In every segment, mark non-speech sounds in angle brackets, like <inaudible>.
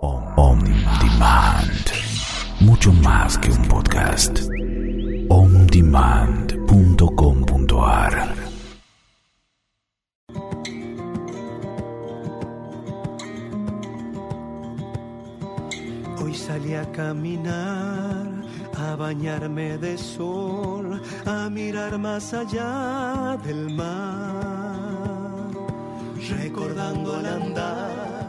On, Demand. Mucho más que un podcast. ondemand.com.ar Hoy salí a caminar, a bañarme de sol, a mirar más allá del mar, recordando al andar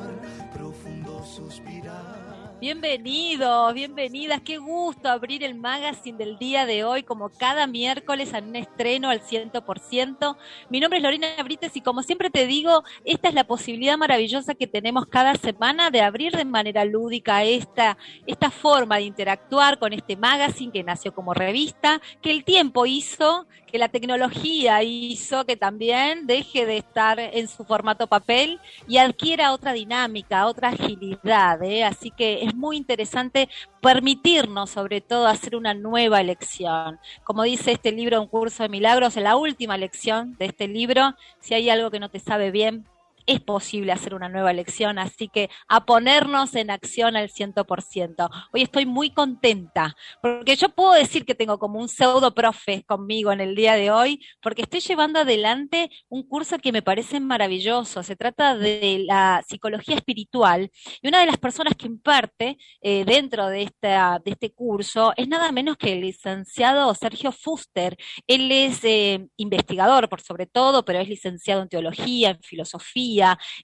Bienvenidos, bienvenidas. Qué gusto abrir el magazine del día de hoy, como cada miércoles en un estreno al 100%. Mi nombre es Lorena Brites y como siempre te digo, esta es la posibilidad maravillosa que tenemos cada semana de abrir de manera lúdica esta, esta forma de interactuar con este magazine que nació como revista, que el tiempo hizo, que la tecnología hizo que también deje de estar en su formato papel y adquiera otra dinámica, otra agilidad. ¿eh? Así que es muy interesante permitirnos sobre todo hacer una nueva elección. Como dice este libro, Un curso de milagros, en la última lección de este libro, si hay algo que no te sabe bien, es posible hacer una nueva elección, así que a ponernos en acción al 100%. Hoy estoy muy contenta, porque yo puedo decir que tengo como un pseudo profe conmigo en el día de hoy, porque estoy llevando adelante un curso que me parece maravilloso. Se trata de la psicología espiritual y una de las personas que imparte eh, dentro de, esta, de este curso es nada menos que el licenciado Sergio Fuster. Él es eh, investigador por sobre todo, pero es licenciado en teología, en filosofía,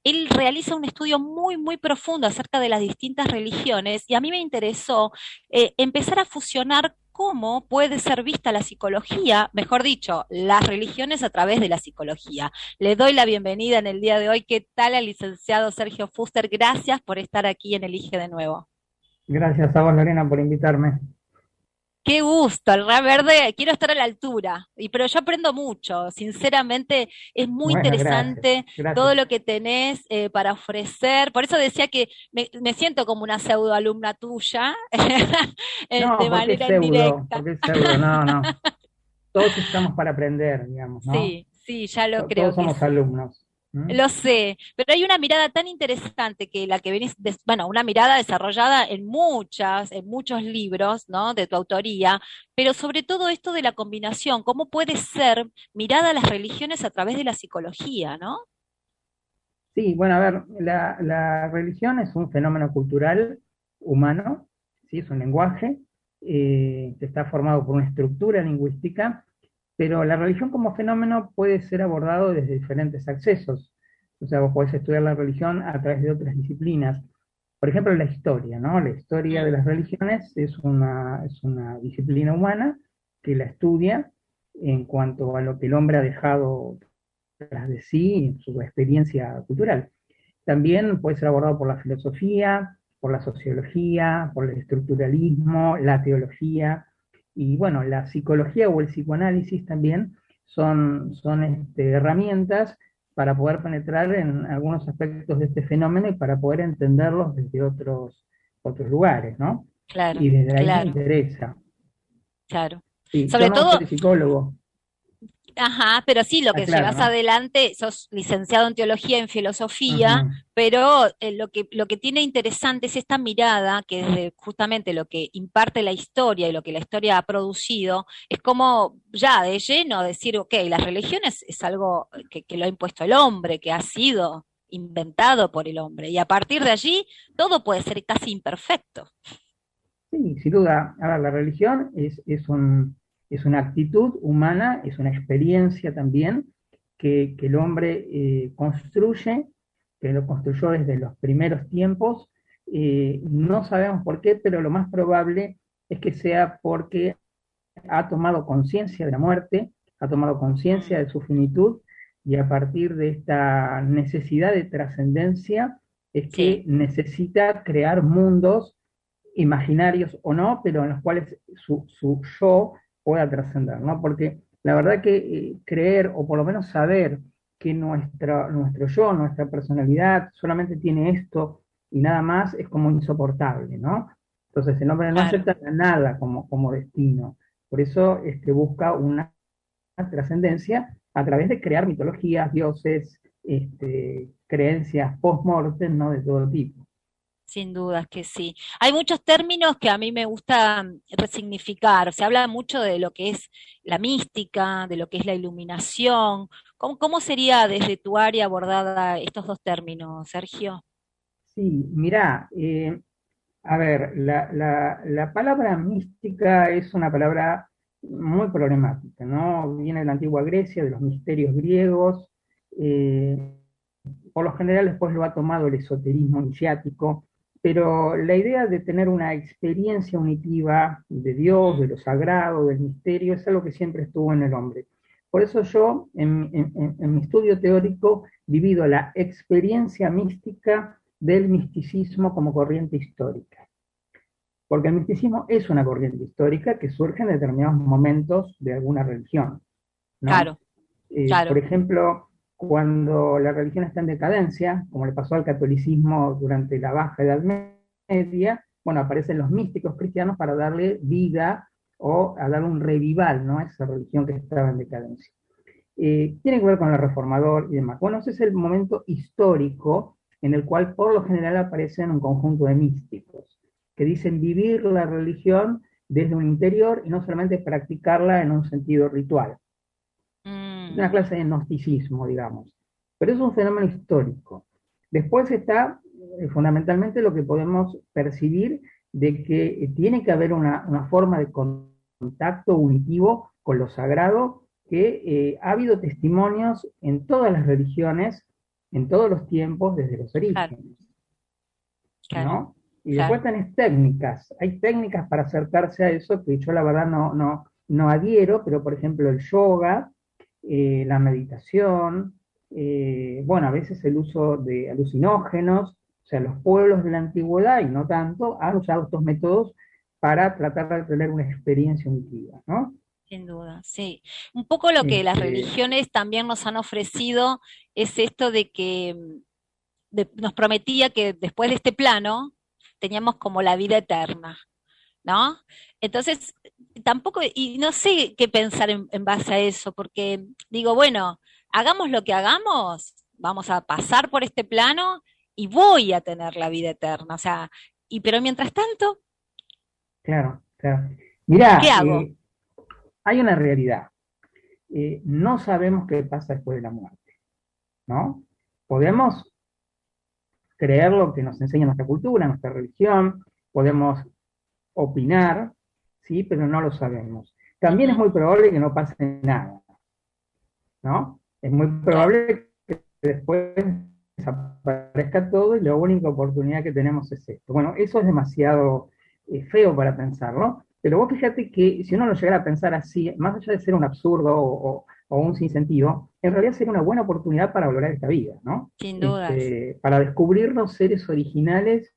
él realiza un estudio muy, muy profundo acerca de las distintas religiones y a mí me interesó eh, empezar a fusionar cómo puede ser vista la psicología, mejor dicho, las religiones a través de la psicología. Le doy la bienvenida en el día de hoy. ¿Qué tal al licenciado Sergio Fuster? Gracias por estar aquí en Elige de nuevo. Gracias a vos, Lorena, por invitarme. Qué gusto, el rap verde, quiero estar a la altura, y pero yo aprendo mucho, sinceramente es muy interesante todo lo que tenés eh, para ofrecer, por eso decía que me, siento como una pseudo alumna tuya, <laughs> de manera indirecta. no, no, <laughs> todos estamos para aprender, digamos, ¿no? Sí, sí, ya lo creo. Todos somos alumnos. ¿Mm? Lo sé, pero hay una mirada tan interesante que la que venís, bueno, una mirada desarrollada en muchas, en muchos libros, ¿no? De tu autoría, pero sobre todo esto de la combinación, cómo puede ser mirada a las religiones a través de la psicología, ¿no? Sí, bueno, a ver, la, religión es un fenómeno cultural humano, ¿sí? es un lenguaje, eh, que está formado por una estructura lingüística pero la religión como fenómeno puede ser abordado desde diferentes accesos. O sea, vos podés estudiar la religión a través de otras disciplinas. Por ejemplo, la historia, ¿no? La historia de las religiones es una, es una disciplina humana que la estudia en cuanto a lo que el hombre ha dejado tras de sí en su experiencia cultural. También puede ser abordado por la filosofía, por la sociología, por el estructuralismo, la teología, y bueno, la psicología o el psicoanálisis también son, son este, herramientas para poder penetrar en algunos aspectos de este fenómeno y para poder entenderlos desde otros, otros lugares, ¿no? Claro. Y desde ahí interesa. Claro. Sobre todo. psicólogo. Ajá, pero sí, lo ah, que llevas adelante, sos licenciado en teología, en filosofía, pero eh, lo, que, lo que tiene interesante es esta mirada que desde justamente lo que imparte la historia y lo que la historia ha producido, es como ya de lleno decir, ok, las religiones es algo que, que lo ha impuesto el hombre, que ha sido inventado por el hombre, y a partir de allí todo puede ser casi imperfecto. Sí, sin duda. A ver, la religión es, es un es una actitud humana, es una experiencia también que, el hombre eh, construye, que lo construyó desde los primeros tiempos. Eh, no sabemos por qué, pero lo más probable es que sea porque ha tomado conciencia de la muerte, ha tomado conciencia de su finitud y a partir de esta necesidad de trascendencia es que necesita crear mundos imaginarios o no, pero en los cuales su, su yo pueda trascender, ¿no? Porque la verdad que eh, creer, o por lo menos saber que nuestra, nuestro yo, nuestra personalidad solamente tiene esto y nada más, es como insoportable, ¿no? Entonces el hombre no acepta nada como, como destino. Por eso este, busca una trascendencia a través de crear mitologías, dioses, este, creencias post-mortem, ¿no? De todo tipo. Sin dudas que sí. Hay muchos términos que a mí me gusta mm, resignificar. Se habla mucho de lo que es la mística, de lo que es la iluminación. ¿Cómo, cómo sería desde tu área abordada estos dos términos, Sergio? Sí, mira, eh, a ver, la, la, la, palabra mística es una palabra muy problemática, ¿no? Viene de la antigua Grecia, de los misterios griegos. Eh, por lo general después lo ha tomado el esoterismo iniciático, pero la idea de tener una experiencia unitiva de Dios, de lo sagrado, del misterio, es algo que siempre estuvo en el hombre. Por eso yo, en, en mi estudio teórico, divido la experiencia mística del misticismo como corriente histórica. Porque el misticismo es una corriente histórica que surge en determinados momentos de alguna religión. Claro, eh, Por ejemplo, cuando la religión está en decadencia, como le pasó al catolicismo durante la Baja Edad Media, bueno, aparecen los místicos cristianos para darle vida o a dar un revival ¿no? a esa religión que estaba en decadencia. Eh, tiene que ver con el reformador y demás. Bueno, ese es el momento histórico en el cual por lo general aparecen un conjunto de místicos, que dicen vivir la religión desde un interior y no solamente practicarla en un sentido ritual. Es una clase de gnosticismo, digamos. Pero es un fenómeno histórico. Después está eh, fundamentalmente lo que podemos percibir de que eh, tiene que haber una, forma de contacto unitivo con lo sagrado, que eh, ha habido testimonios en todas las religiones en todos los tiempos desde los orígenes. ¿no? Y después tenés técnicas, hay técnicas para acercarse a eso que yo la verdad no, no, no adhiero, pero por ejemplo el yoga, eh, la meditación, eh, bueno, a veces el uso de alucinógenos, o sea, los pueblos de la antigüedad, y no tanto, han usado estos métodos para tratar de tener una experiencia unitiva, ¿no? Sin duda, sí. Un poco lo que las este religiones también nos han ofrecido es esto de que nos prometía que después de este plano teníamos como la vida eterna, ¿no? Entonces, tampoco, y no sé qué pensar en, base a eso, porque digo, bueno, hagamos lo que hagamos, vamos a pasar por este plano y voy a tener la vida eterna, o sea, y pero mientras tanto... Claro, claro. Mira, ¿qué hago? Eh, hay una realidad. Eh, no sabemos qué pasa después de la muerte, ¿no? Podemos creer lo que nos enseña nuestra cultura, nuestra religión, podemos opinar, sí, pero no lo sabemos. También es muy probable que no pase nada, ¿no? Es muy probable que después desaparezca todo y la única oportunidad que tenemos es esto. Bueno, eso es demasiado eh, feo para pensarlo, pero vos fíjate que si uno lo llegara a pensar así, más allá de ser un absurdo o, un sinsentido, en realidad sería una buena oportunidad para valorar esta vida, ¿no? Sin duda. Este, para descubrirnos seres originales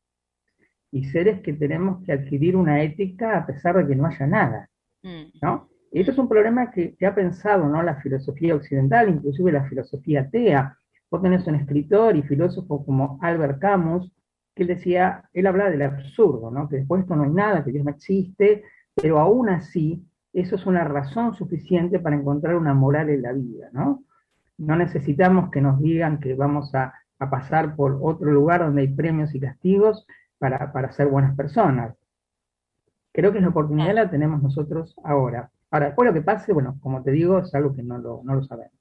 y seres que tenemos que adquirir una ética a pesar de que no haya nada, mm. ¿no? Y esto es un problema que, ha pensado, ¿no? La filosofía occidental, inclusive la filosofía atea. Vos tenés un escritor y filósofo como Albert Camus, que él decía, él habla del absurdo, ¿no? Que después esto no hay nada, que Dios no existe, pero aún así, eso es una razón suficiente para encontrar una moral en la vida, ¿no? No necesitamos que nos digan que vamos a, pasar por otro lugar donde hay premios y castigos para, ser buenas personas. Creo que la oportunidad la tenemos nosotros ahora. Ahora, después lo que pase, bueno, como te digo, es algo que no lo, no lo sabemos.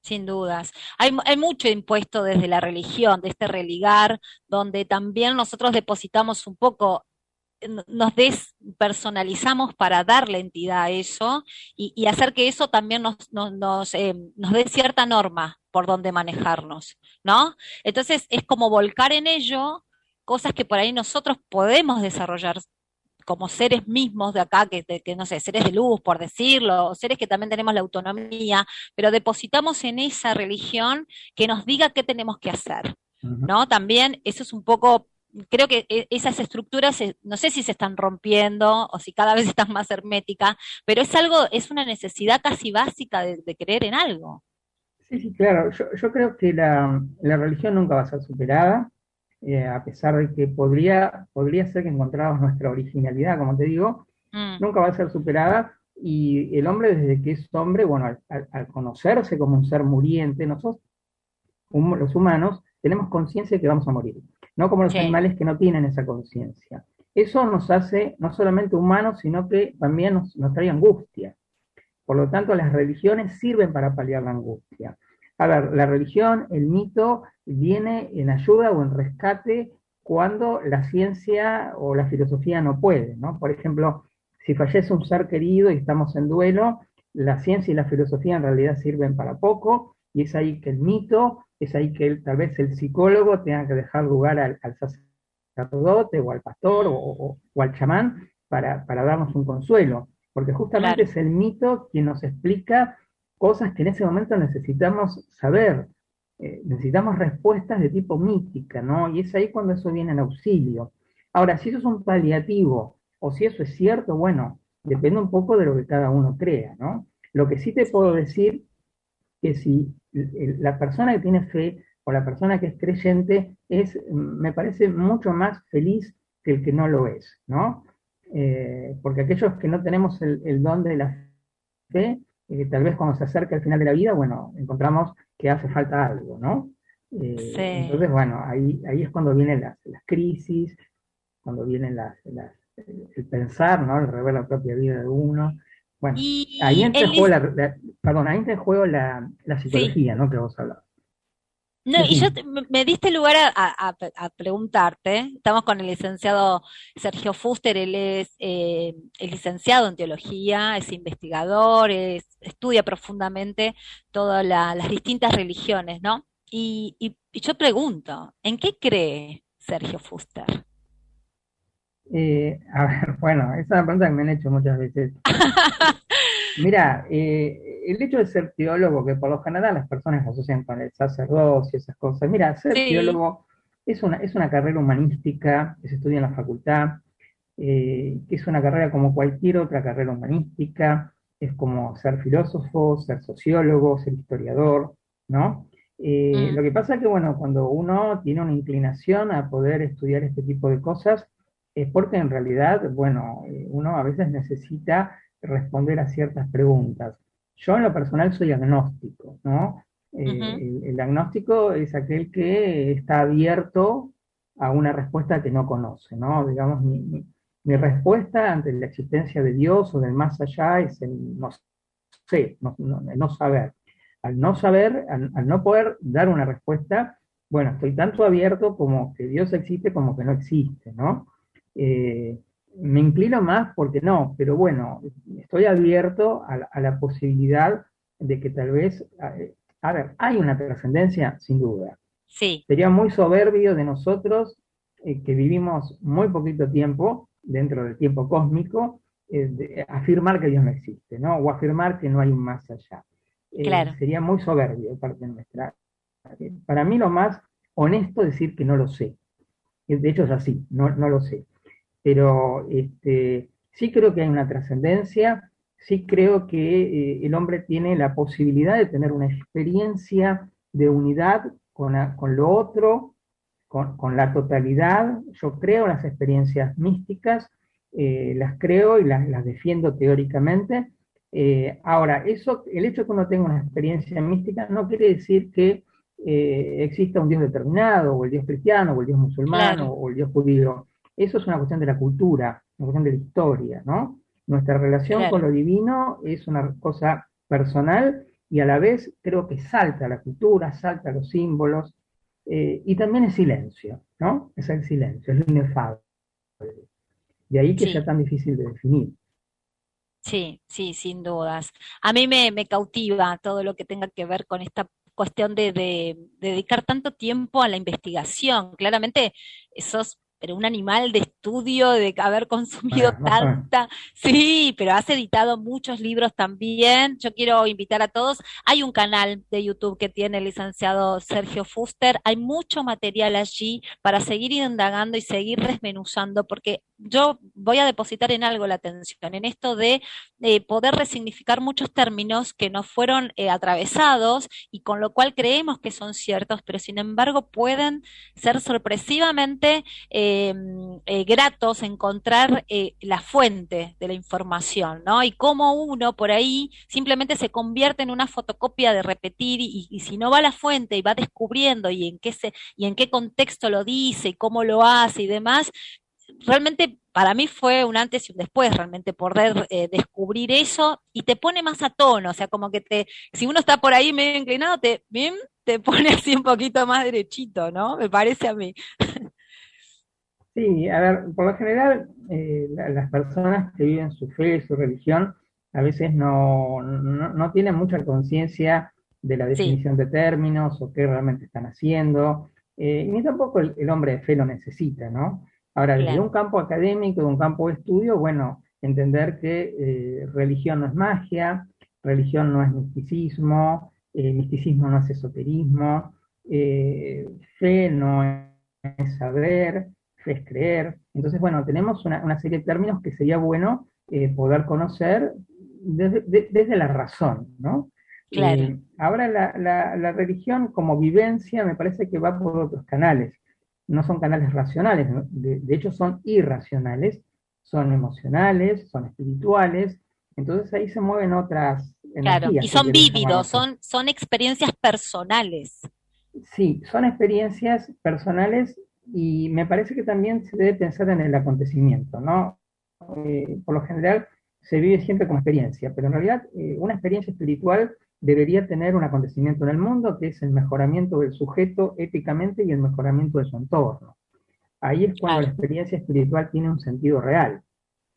Sin dudas. Hay, hay, mucho impuesto desde la religión, de este religar, donde también nosotros depositamos un poco nos despersonalizamos para darle entidad a eso y, hacer que eso también nos, nos, eh, nos, dé cierta norma por donde manejarnos, ¿no? Entonces es como volcar en ello cosas que por ahí nosotros podemos desarrollar como seres mismos de acá, que, que no sé, seres de luz, por decirlo, seres que también tenemos la autonomía, pero depositamos en esa religión que nos diga qué tenemos que hacer. ¿no? También eso es un poco, creo que e, esas estructuras, no sé si se están rompiendo o si cada vez <laughs> están más herméticas, pero es algo, es una necesidad casi básica de, creer en algo. Sí, sí, claro. Yo, creo que la, religión nunca va a ser superada, eh, a pesar de que podría, podría ser que encontráramos nuestra originalidad, como te digo, mm. nunca va a ser superada. Y el hombre, desde que es hombre, bueno, al conocerse como un ser muriente, nosotros, los humanos, tenemos conciencia de que vamos a morir, no como los animales que no tienen esa conciencia. Eso nos hace no solamente humanos, sino que también nos, trae angustia. Por lo tanto, las religiones sirven para paliar la angustia. A ver, la religión, el mito, viene en ayuda o en rescate cuando la ciencia o la filosofía no puede, ¿no? Por ejemplo, si fallece un ser querido y estamos en duelo, la ciencia y la filosofía en realidad sirven para poco, y es ahí que el mito es ahí que tal vez el psicólogo tenga que dejar lugar al, sacerdote o al pastor o, al chamán para, darnos un consuelo, porque justamente es el mito quien nos explica cosas que en ese momento necesitamos saber, eh, necesitamos respuestas de tipo mítica, ¿no? Y es ahí cuando eso viene en auxilio. Ahora, si eso es un paliativo o si eso es cierto, bueno, depende un poco de lo que cada uno crea, ¿no? Lo que sí te puedo decir que si la persona que tiene fe o la persona que es creyente es, me parece, mucho más feliz que el que no lo es, ¿no? Eh, porque aquellos que no tenemos el, don de la fe, eh, tal vez cuando se acerca el final de la vida, bueno, encontramos que hace falta algo, ¿no? Eh, entonces, bueno, ahí, ahí es cuando vienen las, crisis, cuando vienen las, el pensar, ¿no? El rever la propia vida de uno. Bueno, ahí entra en juego la, perdón, ahí entra en juego la, psicología, ¿no? Que vos hablabas. No, y yo me diste lugar a, preguntarte, estamos con el licenciado Sergio Fuster, él es eh, licenciado en teología, es investigador, estudia profundamente todas las distintas religiones, ¿no? Y, y, yo pregunto, ¿en qué cree Sergio Fuster? Eh, a ver, <laughs> bueno, esa pregunta que me han hecho muchas veces. <laughs> Mira, eh, el hecho de ser teólogo, que por lo general las personas asocian con el sacerdocio y esas cosas, mira, ser teólogo es una, es una carrera humanística que se estudia en la facultad, eh, que es una carrera como cualquier otra carrera humanística, es como ser filósofo, ser sociólogo, ser historiador, ¿no? Mm. Lo que pasa es que, bueno, cuando uno tiene una inclinación a poder estudiar este tipo de cosas, es porque en realidad, bueno, eh, uno a veces necesita responder a ciertas preguntas. Yo en lo personal soy agnóstico, ¿no? Eh, el, agnóstico es aquel que está abierto a una respuesta que no conoce, ¿no? Digamos, mi, respuesta ante la existencia de Dios o del más allá es el no sé, no, no, saber. Al no saber, al, no poder dar una respuesta, bueno, estoy tanto abierto como que Dios existe como que no existe, ¿no? Eh, me inclino más porque no, pero bueno, estoy abierto a, la posibilidad de que tal vez, a, ver, hay una trascendencia sin duda. Sí. Sería muy soberbio de nosotros eh, que vivimos muy poquito tiempo dentro del tiempo cósmico, eh, afirmar que Dios no existe, ¿no? O afirmar que no hay un más allá. claro. Sería muy soberbio de parte nuestra. Para mí lo más honesto es decir que no lo sé. De hecho es así, no, no lo sé pero este, sí creo que hay una trascendencia, sí creo que eh, el hombre tiene la posibilidad de tener una experiencia de unidad con, lo otro, con, la totalidad. Yo creo en las experiencias místicas, eh, las creo y las, defiendo teóricamente. Eh, ahora, eso, el hecho de que uno tenga una experiencia mística no quiere decir que exista un Dios determinado, o el Dios cristiano, o el Dios musulmán, o el Dios judío. Eso es una cuestión de la cultura, una cuestión de la historia, ¿no? Nuestra relación con lo divino es una cosa personal y a la vez creo que salta la cultura, salta los símbolos eh, y también el silencio, ¿no? Es el silencio, es lo inefable. De ahí que sea tan difícil de definir. Sí, sí, sin dudas. A mí me, cautiva todo lo que tenga que ver con esta cuestión de, de, dedicar tanto tiempo a la investigación. Claramente, esos pero un animal de, estudio de haber consumido tanta. Sí, pero has editado muchos libros también. Yo quiero invitar a todos. Hay un canal de YouTube que tiene el licenciado Sergio Fuster. Hay mucho material allí para seguir indagando y seguir desmenuzando, porque yo voy a depositar en algo la atención, en esto de eh, poder resignificar muchos términos que nos fueron eh, atravesados y con lo cual creemos que son ciertos, pero sin embargo pueden ser sorpresivamente eh, gratos encontrar la fuente de la información, ¿no? Y cómo uno por ahí simplemente se convierte en una fotocopia de repetir y, y si no va a la fuente y va descubriendo y en qué se, y en qué contexto lo dice y cómo lo hace y demás, realmente para mí fue un antes y un después, realmente poder eh, descubrir eso y te pone más a tono, o sea, como que te, si uno está por ahí medio inclinado, te, bien, te <laughs> pone así un poquito más derechito, ¿no? Me parece a mí. <laughs> Sí, a ver, por lo general, eh, las personas que viven su fe, su religión, a veces no, no, tienen mucha conciencia de la definición de términos o qué realmente están haciendo, eh, ni tampoco el, hombre de fe lo necesita, ¿no? Ahora, desde un campo académico, de un campo de estudio, bueno, entender que eh, religión no es magia, religión no es misticismo, eh, misticismo no es esoterismo, eh, fe no es saber, fe es creer. Entonces, bueno, tenemos una, serie de términos que sería bueno poder conocer desde, la razón, ¿no? Claro. ahora la, la religión como vivencia me parece que va por otros canales no son canales racionales, de, hecho son irracionales, son emocionales, son espirituales, entonces ahí se mueven otras Claro, y son vívidos, son, son experiencias personales. Sí, son experiencias personales y me parece que también se debe pensar en el acontecimiento, ¿no? Eh, por lo general se vive siempre como experiencia, pero en realidad eh, una experiencia espiritual debería tener un acontecimiento en el mundo que es el mejoramiento del sujeto éticamente y el mejoramiento de su entorno. Ahí es cuando la experiencia espiritual tiene un sentido real.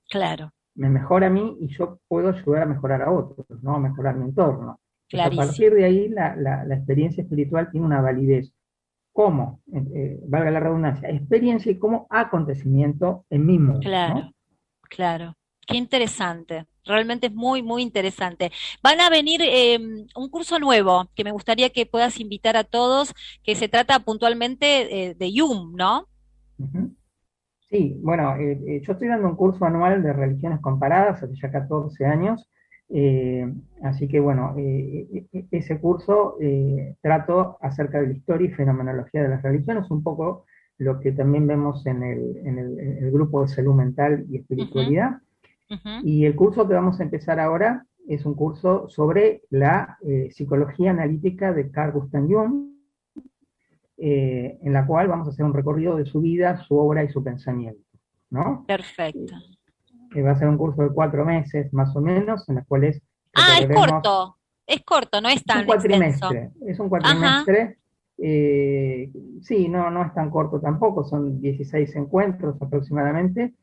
Claro. Me mejora a mí y yo puedo ayudar a mejorar a otros, ¿no? A mejorar mi entorno. A partir de ahí la, la, experiencia espiritual tiene una validez. ¿Cómo? Eh, eh, valga la redundancia, experiencia y como acontecimiento en mí mismo. Claro, claro. Qué interesante. Realmente es muy, muy interesante. Van a venir em, un curso nuevo que me gustaría que puedas invitar a todos, que se trata puntualmente eh, de Yum, ¿no? Sí, bueno, eh, eh, yo estoy dando un curso anual de religiones comparadas hace ya 14 años, así que bueno, ese curso trato acerca de la historia y fenomenología de las religiones, un poco lo que también vemos en el, en el, grupo de salud mental y espiritualidad. Y el curso que vamos a empezar ahora es un curso sobre la eh, psicología analítica de Carl Gustav Jung, eh, en la cual vamos a hacer un recorrido de su vida, su obra y su pensamiento. ¿no? Perfecto. Eh, va a ser un curso de cuatro meses más o menos, en las cuales... Ah, es corto, es corto, no es tan Es un cuatrimestre, es un cuatrimestre. sí, no, no es tan corto tampoco, son 16 encuentros aproximadamente,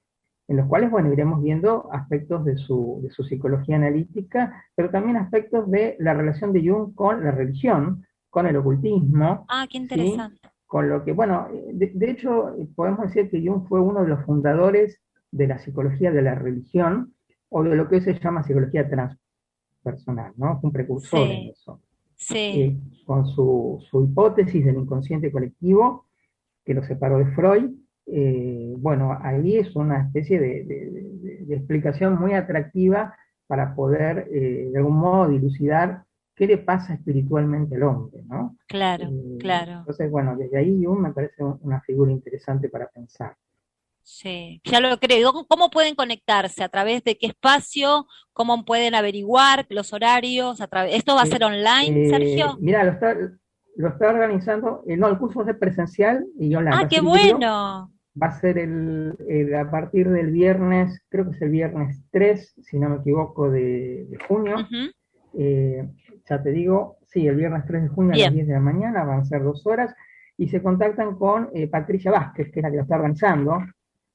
en los cuales, bueno, iremos viendo aspectos de su, de su psicología analítica, pero también aspectos de la relación de Jung con la religión, con el ocultismo. Ah, qué interesante. Con lo que, bueno, de, hecho, podemos decir que Jung fue uno de los fundadores de la psicología de la religión, o de lo que hoy se llama psicología transpersonal, ¿no? Fue un precursor en eso. Sí. Eh, con su, su hipótesis del inconsciente colectivo, que lo separó de Freud, eh, bueno, ahí es una especie de, explicación muy atractiva para poder, eh, de algún modo, dilucidar qué le pasa espiritualmente al hombre, ¿no? Claro, eh, claro. Entonces, bueno, desde ahí Jung me parece una figura interesante para pensar. Sí, ya lo creo. ¿Cómo pueden conectarse? ¿A través de qué espacio? ¿Cómo pueden averiguar los horarios? A través... ¿Esto va a ser online, Sergio? Mira, lo está, lo está organizando, no, el curso va a ser presencial y online. ¡Ah, qué bueno! Va a ser el, a partir del viernes, creo que es el viernes 3, si no me equivoco, de, junio. Eh, ya te digo, sí, el viernes 3 de junio a las 10 de la mañana, van a ser dos horas, y se contactan con eh, Patricia Vázquez, que es la que lo está organizando,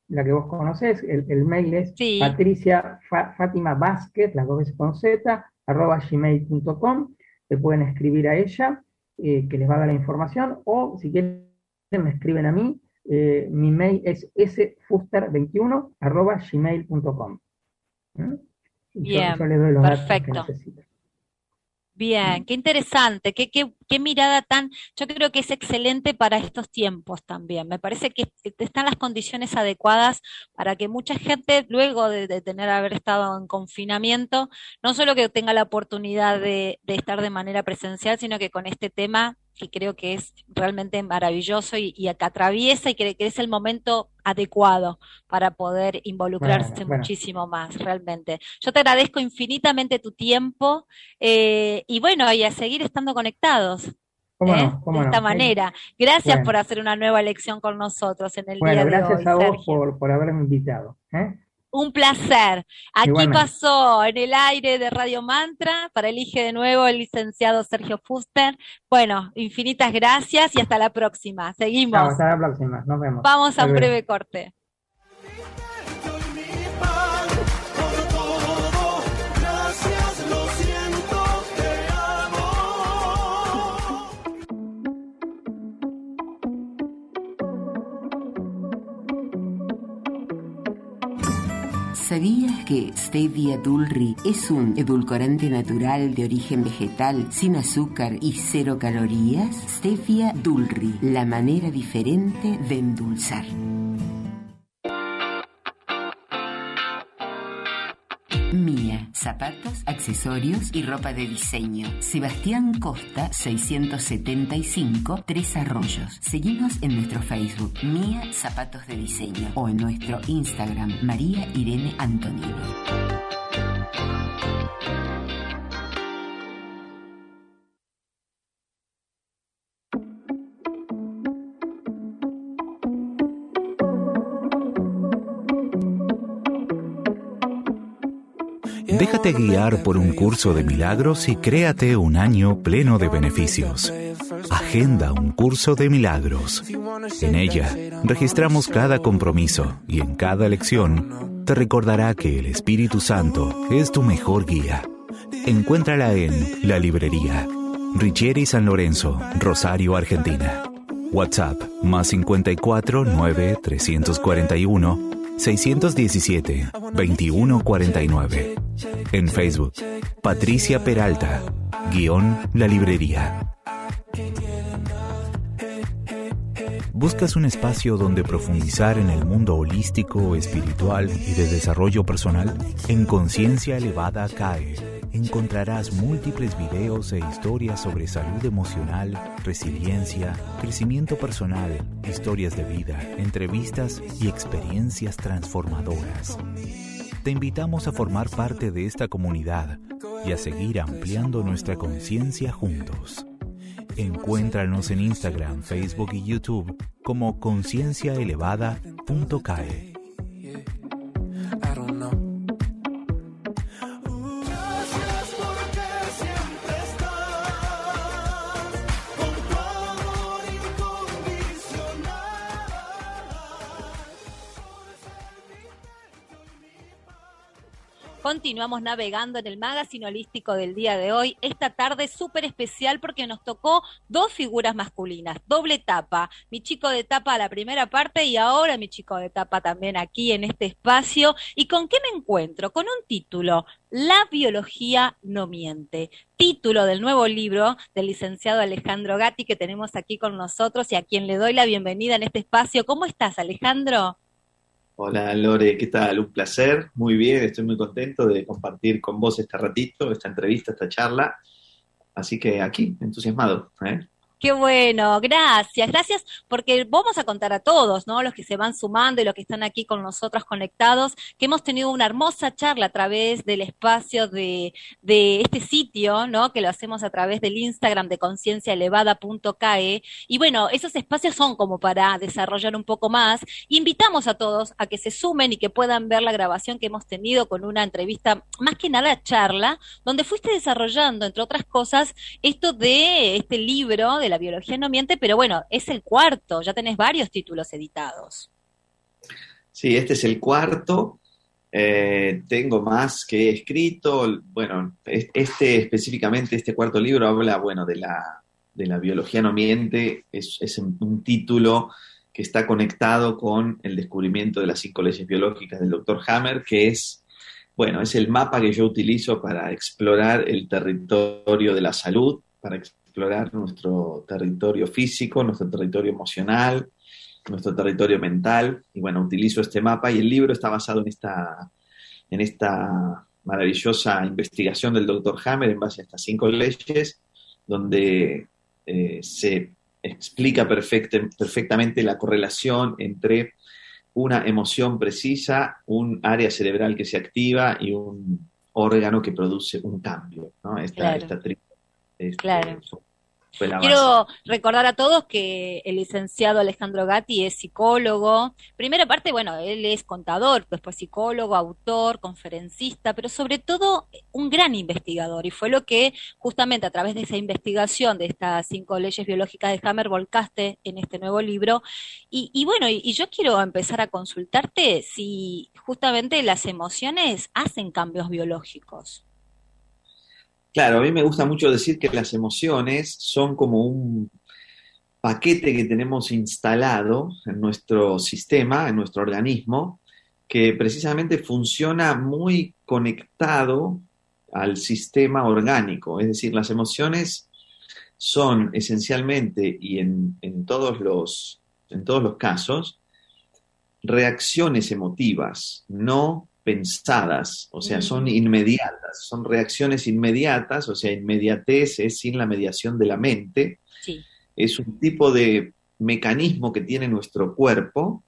la que vos conocés, el, mail es Patricia Fátima Vázquez, las dos veces con Z, arroba gmail.com, te pueden escribir a ella, eh, que les va a dar la información, o si quieren me escriben a mí, eh, mi mail es sfuster21 arroba gmail.com. ¿Mm? Bien, yo, le doy los perfecto. datos que. Bien, qué interesante, qué, qué, qué, mirada tan, yo creo que es excelente para estos tiempos también. Me parece que están las condiciones adecuadas para que mucha gente, luego de, de tener haber estado en confinamiento, no solo que tenga la oportunidad de, de estar de manera presencial, sino que con este tema que creo que es realmente maravilloso y, y que atraviesa y que, que, es el momento adecuado para poder involucrarse Bueno, bueno. muchísimo más, realmente. Yo te agradezco infinitamente tu tiempo eh, y bueno, y a seguir estando conectados. ¿Cómo ¿eh? no? ¿Cómo de esta manera. Gracias Bueno. por hacer una nueva lección con nosotros en el día de gracias hoy, a vos Sergio. por, por haberme invitado. ¿eh? Un placer. Aquí Igualmente. pasó en el aire de Radio Mantra para elige de nuevo el licenciado Sergio Fuster. Bueno, infinitas gracias y hasta la próxima. Chao, Seguimos. hasta la próxima. Nos vemos. Vamos a un breve corte. ¿Sabías que Stevia dulri es un edulcorante natural de origen vegetal, sin azúcar y cero calorías? Stevia dulri, la manera diferente de endulzar. Zapatos, accesorios y ropa de diseño. Sebastián Costa 675 Tres Arroyos. Seguimos en nuestro Facebook Mía Zapatos de Diseño o en nuestro Instagram María Irene Antonini. Déjate guiar por un curso de milagros y créate un año pleno de beneficios. Agenda un curso de milagros. En ella registramos cada compromiso y en cada lección te recordará que el Espíritu Santo es tu mejor guía. Encuéntrala en la librería Richieri San Lorenzo, Rosario, Argentina. WhatsApp más 54 9 341 617 2149. En Facebook, Patricia Peralta, guion La Librería. ¿Buscas un espacio donde profundizar en el mundo holístico, espiritual y de desarrollo personal? En Conciencia Elevada CAE encontrarás múltiples videos e historias sobre salud emocional, resiliencia, crecimiento personal, historias de vida, entrevistas y experiencias transformadoras. Te invitamos a formar parte de esta comunidad y a seguir ampliando nuestra conciencia juntos. Encuéntranos en Instagram, Facebook y YouTube como concienciaelevada.cae. Continuamos navegando en el magazine holístico del día de hoy. Esta tarde súper especial porque nos tocó dos figuras masculinas, doble tapa. Mi chico de tapa a la primera parte y ahora mi chico de tapa también aquí en este espacio. ¿Y con qué me encuentro? Con un título, La biología no miente. Título del nuevo libro del licenciado Alejandro Gatti que tenemos aquí con nosotros y a quien le doy la bienvenida en este espacio. ¿Cómo estás, Alejandro? Hola Lore, ¿qué tal? Un placer, muy bien, estoy muy contento de compartir con vos este ratito, esta entrevista, esta charla. Así que aquí, entusiasmado. ¿eh? Qué bueno, gracias, gracias, porque vamos a contar a todos, ¿no? Los que se van sumando y los que están aquí con nosotros conectados, que hemos tenido una hermosa charla a través del espacio de, de este sitio, ¿no? Que lo hacemos a través del Instagram de concienciaelevada.cae. Y bueno, esos espacios son como para desarrollar un poco más. Invitamos a todos a que se sumen y que puedan ver la grabación que hemos tenido con una entrevista, más que nada charla, donde fuiste desarrollando, entre otras cosas, esto de este libro de la biología no miente, pero bueno, es el cuarto, ya tenés varios títulos editados. Sí, este es el cuarto. Eh, tengo más que he escrito. Bueno, es- este específicamente, este cuarto libro habla, bueno, de la, de la biología no miente. Es, es un, título que está conectado con el descubrimiento de las cinco leyes biológicas del Dr. Hammer, que es, bueno, es el mapa que yo utilizo para explorar el territorio de la salud, para explorar nuestro territorio físico, nuestro territorio emocional, nuestro territorio mental. Y bueno, utilizo este mapa y el libro está basado en esta, en esta maravillosa investigación del Dr. Hammer en base a estas cinco leyes, donde eh, se explica perfectamente la correlación entre una emoción precisa, un área cerebral que se activa y un órgano que produce un cambio. ¿no? Esta, Claro. esta tri- este, Claro. Quiero recordar a todos que el licenciado Alejandro Gatti es psicólogo. Primera parte, bueno, él es contador, después psicólogo, autor, conferencista, pero sobre todo un gran investigador. Y fue lo que justamente a través de esa investigación de estas cinco leyes biológicas de Hammer volcaste en este nuevo libro. Y, y bueno, y, y yo quiero empezar a consultarte si justamente las emociones hacen cambios biológicos. Claro, a mí me gusta mucho decir que las emociones son como un paquete que tenemos instalado en nuestro sistema, en nuestro organismo, que precisamente funciona muy conectado al sistema orgánico. Es decir, las emociones son esencialmente y en, todos los, en todos los casos reacciones emotivas, no pensadas, o sea, son inmediatas, son reacciones inmediatas, o sea, inmediatez es sin la mediación de la mente, Sí, es un tipo de mecanismo que tiene nuestro cuerpo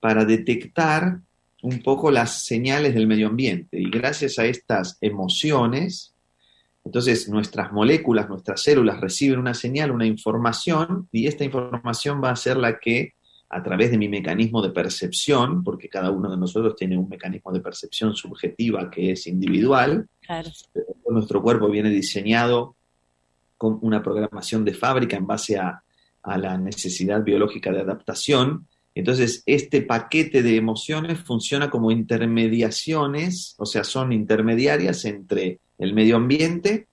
para detectar un poco las señales del medio ambiente. Y gracias a estas emociones, entonces nuestras moléculas, nuestras células reciben una señal, una información y esta información va a ser la que a través de mi mecanismo de percepción, porque cada uno de nosotros tiene un mecanismo de percepción subjetiva que es individual, claro. nuestro cuerpo viene diseñado con una programación de fábrica en base a, a la necesidad biológica de adaptación. Entonces, este paquete de emociones funciona como intermediaciones, o sea, son intermediarias entre el medio ambiente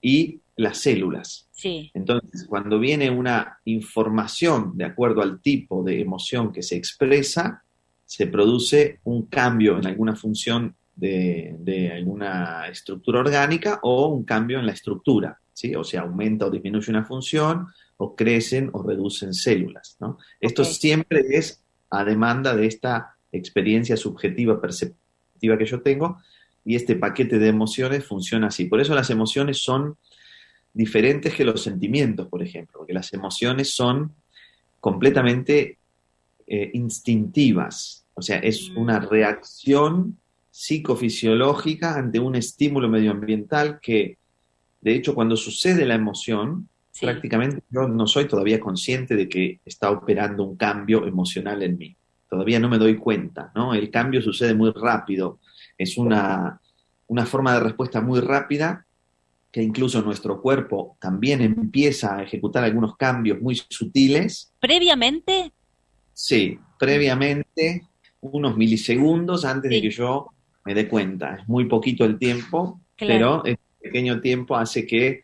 y las células. Sí, Entonces, cuando viene una información de acuerdo al tipo de emoción que se expresa, se produce un cambio en alguna función de, de alguna estructura orgánica o un cambio en la estructura, ¿sí? O sea, aumenta o disminuye una función, o crecen o reducen células, ¿no? Esto siempre es a demanda de esta experiencia subjetiva, perceptiva que yo tengo, y este paquete de emociones funciona así. Por eso las emociones son diferentes que los sentimientos, por ejemplo, porque las emociones son completamente eh, instintivas, o sea, es Mm. una reacción psicofisiológica ante un estímulo medioambiental que, de hecho, cuando sucede la emoción, sí. prácticamente yo no soy todavía consciente de que está operando un cambio emocional en mí. Todavía no me doy cuenta, ¿no? El cambio sucede muy rápido, es una, una forma de respuesta muy rápida que incluso nuestro cuerpo también empieza a ejecutar algunos cambios muy sutiles. Previamente, Sí, previamente, unos milisegundos antes Sí. de que yo me dé cuenta. Es muy poquito el tiempo, Claro. pero este pequeño tiempo hace que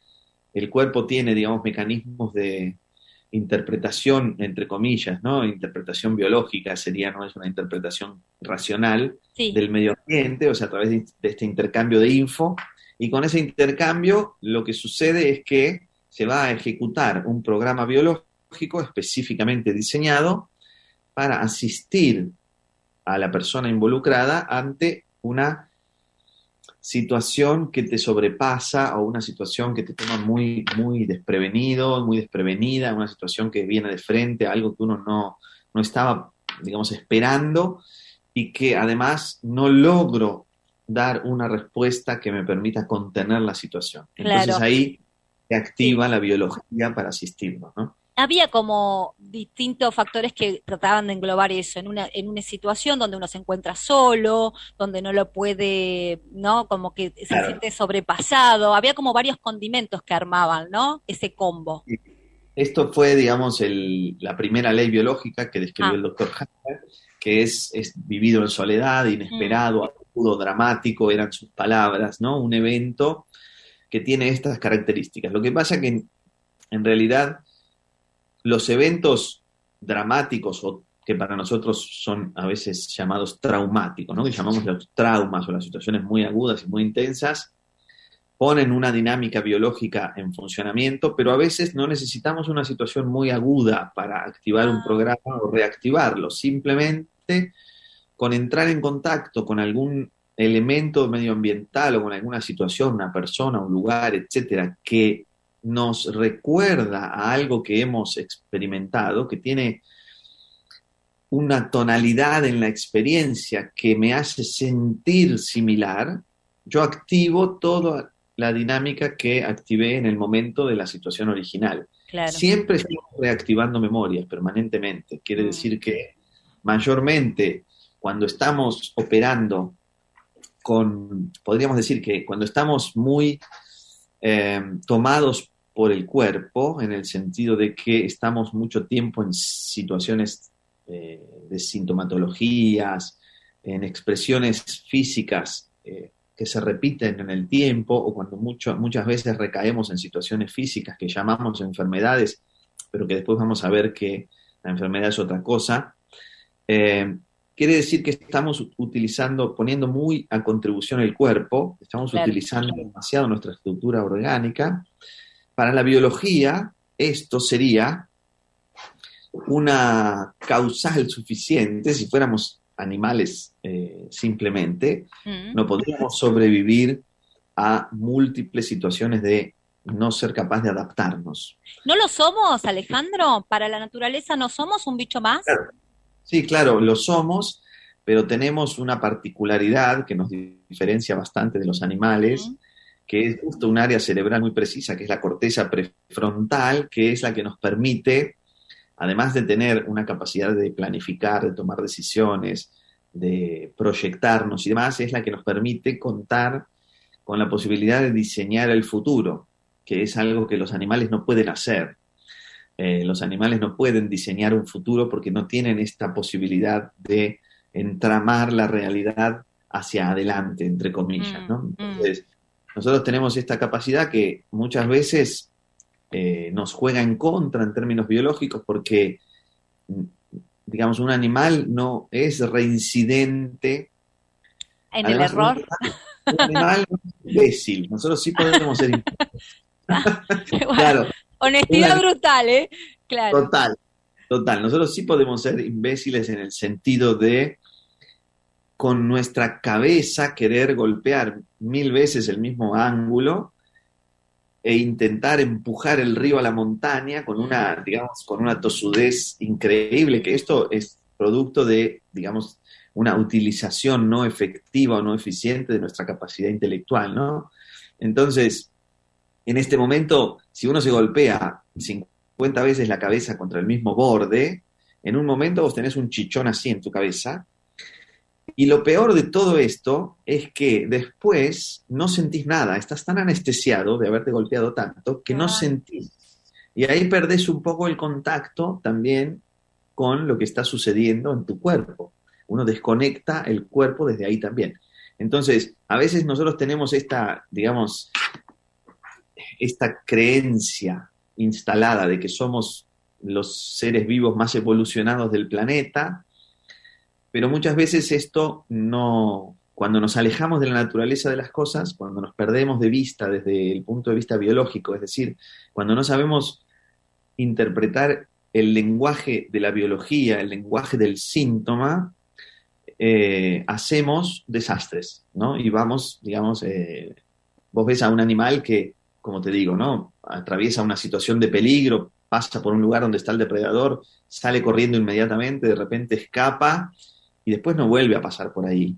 el cuerpo tiene, digamos, mecanismos de interpretación, entre comillas, ¿no? Interpretación biológica sería, no es una interpretación racional sí, del medio ambiente, o sea, a través de, de este intercambio de info. Y con ese intercambio lo que sucede es que se va a ejecutar un programa biológico específicamente diseñado para asistir a la persona involucrada ante una situación que te sobrepasa o una situación que te toma muy, muy desprevenido, muy desprevenida, una situación que viene de frente, algo que uno no, no estaba, digamos, esperando y que además no logro dar una respuesta que me permita contener la situación. Entonces Claro. ahí se activa la biología para asistirnos, ¿no? había como distintos factores que trataban de englobar eso en una, en una situación donde uno se encuentra solo, donde no lo puede, ¿no? Como que se Claro. siente sobrepasado. Había como varios condimentos que armaban, ¿no? Ese combo. Esto fue, digamos, el- la primera ley biológica que describió Ah. el doctor Hammer, que es, es vivido en soledad, inesperado, agudo, dramático, eran sus palabras, ¿no? Un evento que tiene estas características. Lo que pasa que en, en realidad los eventos dramáticos o que para nosotros son a veces llamados traumáticos, ¿no? que llamamos los traumas o las situaciones muy agudas y muy intensas, ponen una dinámica biológica en funcionamiento, pero a veces no necesitamos una situación muy aguda para activar un Ah. programa o reactivarlo. Simplemente con entrar en contacto con algún elemento medioambiental o con alguna situación, una persona, un lugar, etcétera, que nos recuerda a algo que hemos experimentado, que tiene una tonalidad en la experiencia que me hace sentir similar, yo activo toda la dinámica que activé en el momento de la situación original. Claro. Siempre estamos reactivando memorias permanentemente. Quiere Mm. decir que mayormente cuando estamos operando con, podríamos decir que cuando estamos muy eh, tomados por el cuerpo, en el sentido de que estamos mucho tiempo en situaciones eh, de sintomatologías, en expresiones físicas eh, que se repiten en el tiempo, o cuando mucho, muchas veces recaemos en situaciones físicas que llamamos enfermedades, pero que después vamos a ver que la enfermedad es otra cosa. Eh, quiere decir que estamos utilizando, poniendo muy a contribución el cuerpo, estamos Claro. utilizando demasiado nuestra estructura orgánica. Para la biología, esto sería una causal suficiente, si fuéramos animales eh, simplemente, Mm. no podríamos sobrevivir a múltiples situaciones de no ser capaz de adaptarnos. ¿No lo somos, Alejandro? Para la naturaleza, ¿no somos un bicho más? Claro. Sí, claro, lo somos, pero tenemos una particularidad que nos diferencia bastante de los animales, que es justo un área cerebral muy precisa, que es la corteza prefrontal, que es la que nos permite, además de tener una capacidad de planificar, de tomar decisiones, de proyectarnos y demás, es la que nos permite contar con la posibilidad de diseñar el futuro, que es algo que los animales no pueden hacer. Eh, los animales no pueden diseñar un futuro porque no tienen esta posibilidad de entramar la realidad hacia adelante, entre comillas, Mm, ¿no? mm. Entonces, nosotros tenemos esta capacidad que muchas veces eh, nos juega en contra en términos biológicos porque, mm, digamos, un animal no es reincidente. En el un error. animal- Un animal es imbécil. Nosotros sí podemos ser <laughs> imbéciles. <laughs> Claro, Honestidad Una- brutal, ¿eh? Claro. Total, total. Nosotros sí podemos ser imbéciles en el sentido de con nuestra cabeza querer golpear mil veces el mismo ángulo e intentar empujar el río a la montaña con una, digamos, con una tosudez increíble, que esto es producto de, digamos, una utilización no efectiva o no eficiente de nuestra capacidad intelectual, ¿no? Entonces, en este momento, si uno se golpea 50 veces la cabeza contra el mismo borde, en un momento vos tenés un chichón así en tu cabeza. Y lo peor de todo esto es que después no sentís nada, estás tan anestesiado de haberte golpeado tanto que no sentís. Y ahí perdés un poco el contacto también con lo que está sucediendo en tu cuerpo. Uno desconecta el cuerpo desde ahí también. Entonces, a veces nosotros tenemos esta, digamos, esta creencia instalada de que somos los seres vivos más evolucionados del planeta, pero muchas veces esto no, cuando nos alejamos de la naturaleza de las cosas, cuando nos perdemos de vista desde el punto de vista biológico, es decir, cuando no sabemos interpretar el lenguaje de la biología, el lenguaje del síntoma, eh, hacemos desastres, ¿no? Y vamos, digamos, eh, vos ves a un animal que, como te digo, ¿no? Atraviesa una situación de peligro, pasa por un lugar donde está el depredador, sale corriendo inmediatamente, de repente escapa y después no vuelve a pasar por ahí.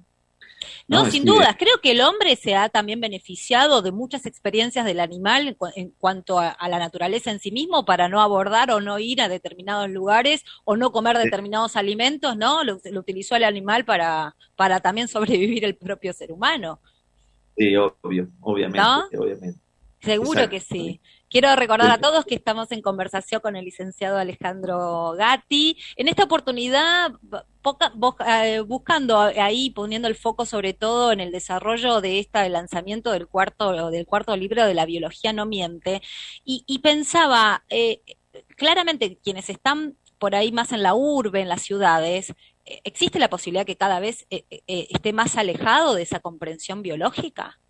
No, sin dudas. Creo que el hombre se ha también beneficiado de muchas experiencias del animal en, cu- en cuanto a, a la naturaleza en sí mismo para no abordar o no ir a determinados lugares o no comer Sí. determinados alimentos, ¿no? Lo, lo utilizó el animal para, para también <laughs> sobrevivir el propio ser humano. Sí, obvio, obviamente, ¿No? obviamente. Seguro Exacto. que sí. Quiero recordar a todos que estamos en conversación con el licenciado Alejandro Gatti. En esta oportunidad, poca- bo- eh, buscando ahí, poniendo el foco sobre todo en el desarrollo de este el lanzamiento del cuarto, del cuarto libro de la biología no miente, y, y pensaba, eh, claramente quienes están por ahí más en la urbe, en las ciudades, eh, ¿existe la posibilidad que cada vez eh, eh, esté más alejado de esa comprensión biológica?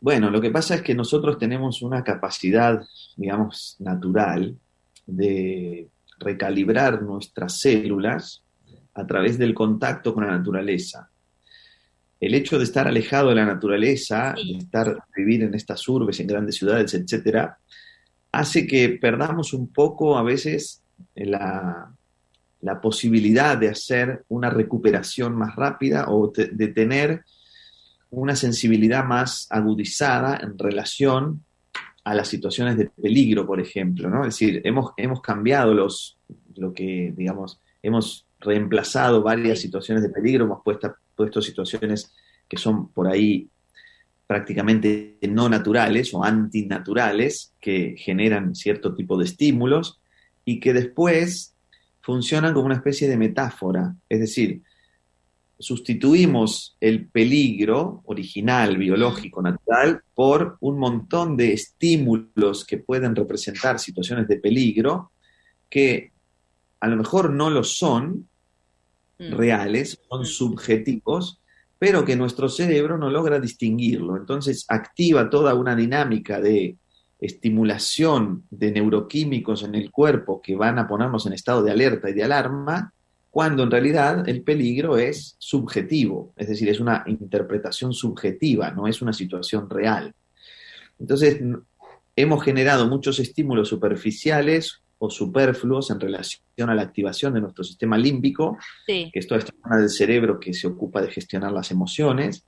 Bueno, lo que pasa es que nosotros tenemos una capacidad, digamos, natural de recalibrar nuestras células a través del contacto con la naturaleza. El hecho de estar alejado de la naturaleza, de estar vivir en estas urbes, en grandes ciudades, etcétera, hace que perdamos un poco a veces la, la posibilidad de hacer una recuperación más rápida o te- de tener una sensibilidad más agudizada en relación a las situaciones de peligro, por ejemplo, ¿no? Es decir, hemos, hemos cambiado los, lo que, digamos, hemos reemplazado varias situaciones de peligro, hemos puesto, puesto situaciones que son por ahí prácticamente no naturales o antinaturales, que generan cierto tipo de estímulos y que después funcionan como una especie de metáfora. Es decir, sustituimos el peligro original, biológico, natural, por un montón de estímulos que pueden representar situaciones de peligro que a lo mejor no lo son Mm. reales, son Mm. subjetivos, pero que nuestro cerebro no logra distinguirlo. Entonces activa toda una dinámica de estimulación de neuroquímicos en el cuerpo que van a ponernos en estado de alerta y de alarma, cuando en realidad el peligro es subjetivo, es decir, es una interpretación subjetiva, no es una situación real. Entonces, hemos generado muchos estímulos superficiales o superfluos en relación a la activación de nuestro sistema límbico, Sí, que es toda esta zona del cerebro que se ocupa de gestionar las emociones.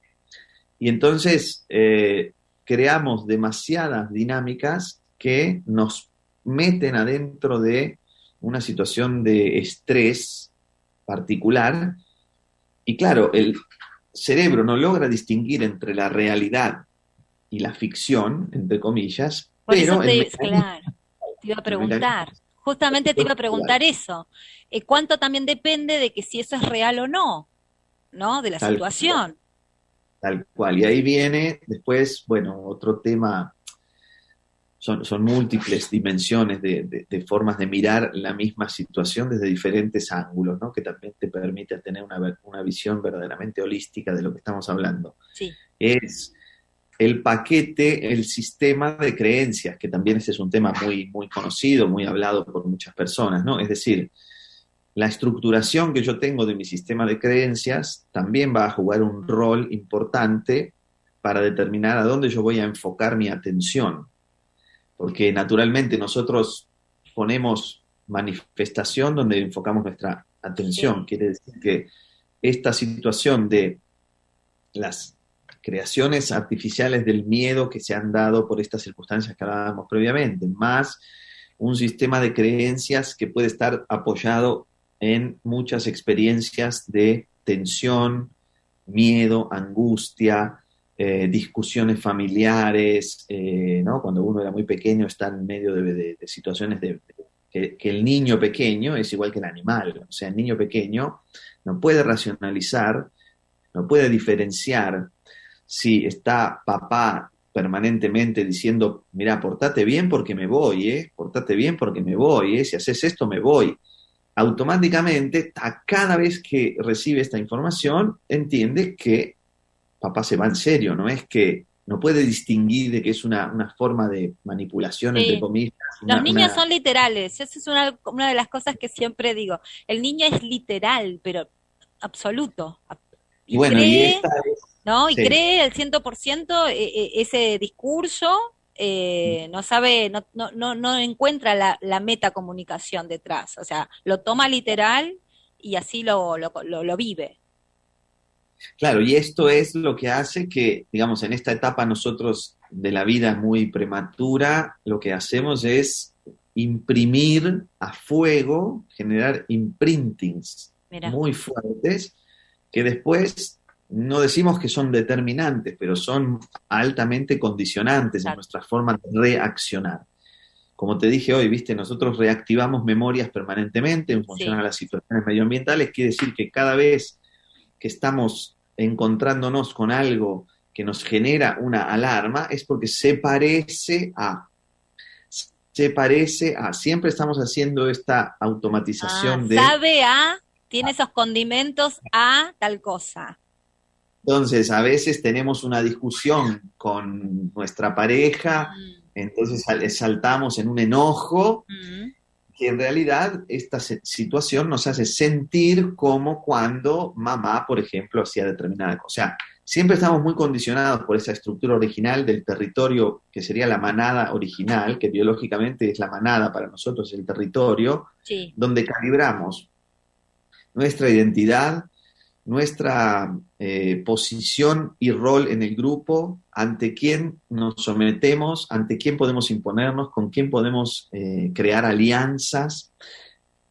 Y entonces eh, creamos demasiadas dinámicas que nos meten adentro de una situación de estrés particular. Y claro, el cerebro no logra distinguir entre la realidad y la ficción, entre comillas, por pero eso te, claro, te iba a preguntar. Justamente te iba a preguntar eso. Eh, ¿Cuánto también depende de que si eso es real o no? ¿No? De la Tal situación. Tal cual. Y ahí viene después, bueno, otro tema, son, son múltiples dimensiones de, de- de formas de mirar la misma situación desde diferentes ángulos, ¿no? Que también te permite tener una, una visión verdaderamente holística de lo que estamos hablando. Sí. Es el paquete, el sistema de creencias, que también ese es un tema muy, muy conocido, muy hablado por muchas personas, ¿no? Es decir, la estructuración que yo tengo de mi sistema de creencias también va a jugar un rol importante para determinar a dónde yo voy a enfocar mi atención. Porque naturalmente nosotros ponemos manifestación donde enfocamos nuestra atención. Sí. Quiere decir que esta situación de las creaciones artificiales del miedo que se han dado por estas circunstancias que hablábamos previamente, más un sistema de creencias que puede estar apoyado en muchas experiencias de tensión, miedo, angustia, eh, discusiones familiares, eh, ¿no? Cuando uno era muy pequeño está en medio de, de- de situaciones de, que, que el niño pequeño es igual que el animal, o sea, el niño pequeño no puede racionalizar, no puede diferenciar si está papá permanentemente diciendo, mira, portate bien porque me voy, ¿eh? Portate bien porque me voy, ¿eh? Si haces esto me voy. Automáticamente, a cada vez que recibe esta información, entiende que papá se va en serio, no es que no puede distinguir de que es una, una forma de manipulación, Sí. entre comillas. Los niños una- son literales. Esa es una, una de las cosas que siempre digo. El niño es literal, pero absoluto. Y bueno, y cree, esta es ¿no? Y sí. cree al 100% eh, eh, ese discurso, eh, no sabe, no, no, no, no encuentra la, la metacomunicación detrás. O sea, lo toma literal y así lo, lo, lo, lo vive. Claro, y esto es lo que hace que, digamos, en esta etapa nosotros de la vida muy prematura, lo que hacemos es imprimir a fuego, generar imprintings Mira. muy fuertes, que después no decimos que son determinantes, pero son altamente condicionantes en nuestra forma de reaccionar. Como te dije hoy, viste, nosotros reactivamos memorias permanentemente en función Sí. a las situaciones medioambientales, quiere decir que cada vez que estamos encontrándonos con algo que nos genera una alarma es porque se parece a. se parece a, siempre estamos haciendo esta automatización Ah, de... Sabe a, tiene esos condimentos a tal cosa. Entonces, a veces tenemos una discusión con nuestra pareja, Mm, entonces sal- saltamos en un enojo, mm. Que en realidad esta situación nos hace sentir como cuando mamá, por ejemplo, hacía determinada cosa. O sea, siempre estamos muy condicionados por esa estructura original del territorio, que sería la manada original, que biológicamente es la manada para nosotros, el territorio, Sí, donde calibramos nuestra identidad, nuestra eh, posición y rol en el grupo, ante quién nos sometemos, ante quién podemos imponernos, con quién podemos eh, crear alianzas,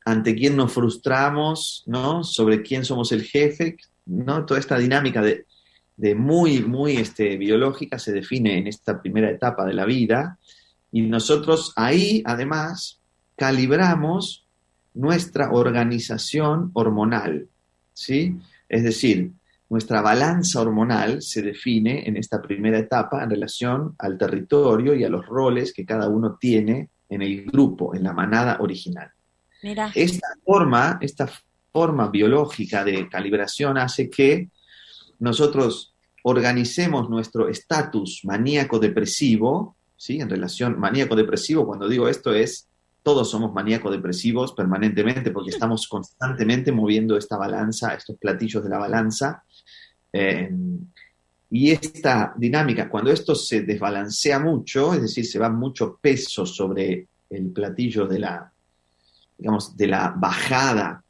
ante quién nos frustramos, ¿no? Sobre quién somos el jefe, ¿no? Toda esta dinámica de, de muy, muy este, biológica se define en esta primera etapa de la vida y nosotros ahí, además, calibramos nuestra organización hormonal, ¿sí? Es decir, nuestra balanza hormonal se define en esta primera etapa en relación al territorio y a los roles que cada uno tiene en el grupo, en la manada original. mira. Esta forma, esta forma biológica de calibración hace que nosotros organicemos nuestro estatus maníaco-depresivo, ¿sí? En relación maníaco-depresivo, cuando digo esto es, todos somos maníaco-depresivos permanentemente porque estamos constantemente moviendo esta balanza, estos platillos de la balanza. eh, y esta dinámica, cuando esto se desbalancea mucho, es decir, se va mucho peso sobre el platillo de la, digamos, de la bajada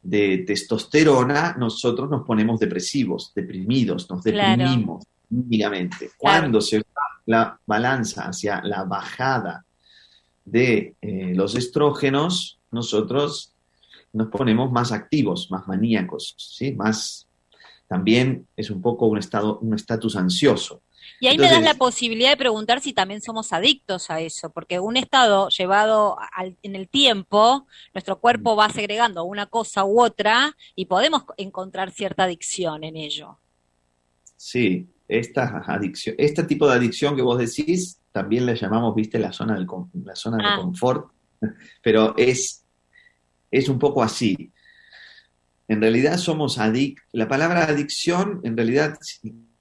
de testosterona, nosotros nos ponemos depresivos, deprimidos, nos Claro. deprimimos anímicamente. Cuando se va la balanza hacia la bajada de eh, los estrógenos, nosotros nos ponemos más activos, más maníacos, ¿sí? Más, también es un poco un estado, un estatus ansioso. Y ahí me das la posibilidad de preguntar si también somos adictos a eso, porque un estado llevado al- en el tiempo, nuestro cuerpo va segregando una cosa u otra y podemos encontrar cierta adicción en ello. Sí, esta adicción, este tipo de adicción que vos decís, también la llamamos, viste, la zona, del, la zona Ah. de confort, <laughs> pero es, es un poco así. En realidad somos adictos, la palabra adicción en realidad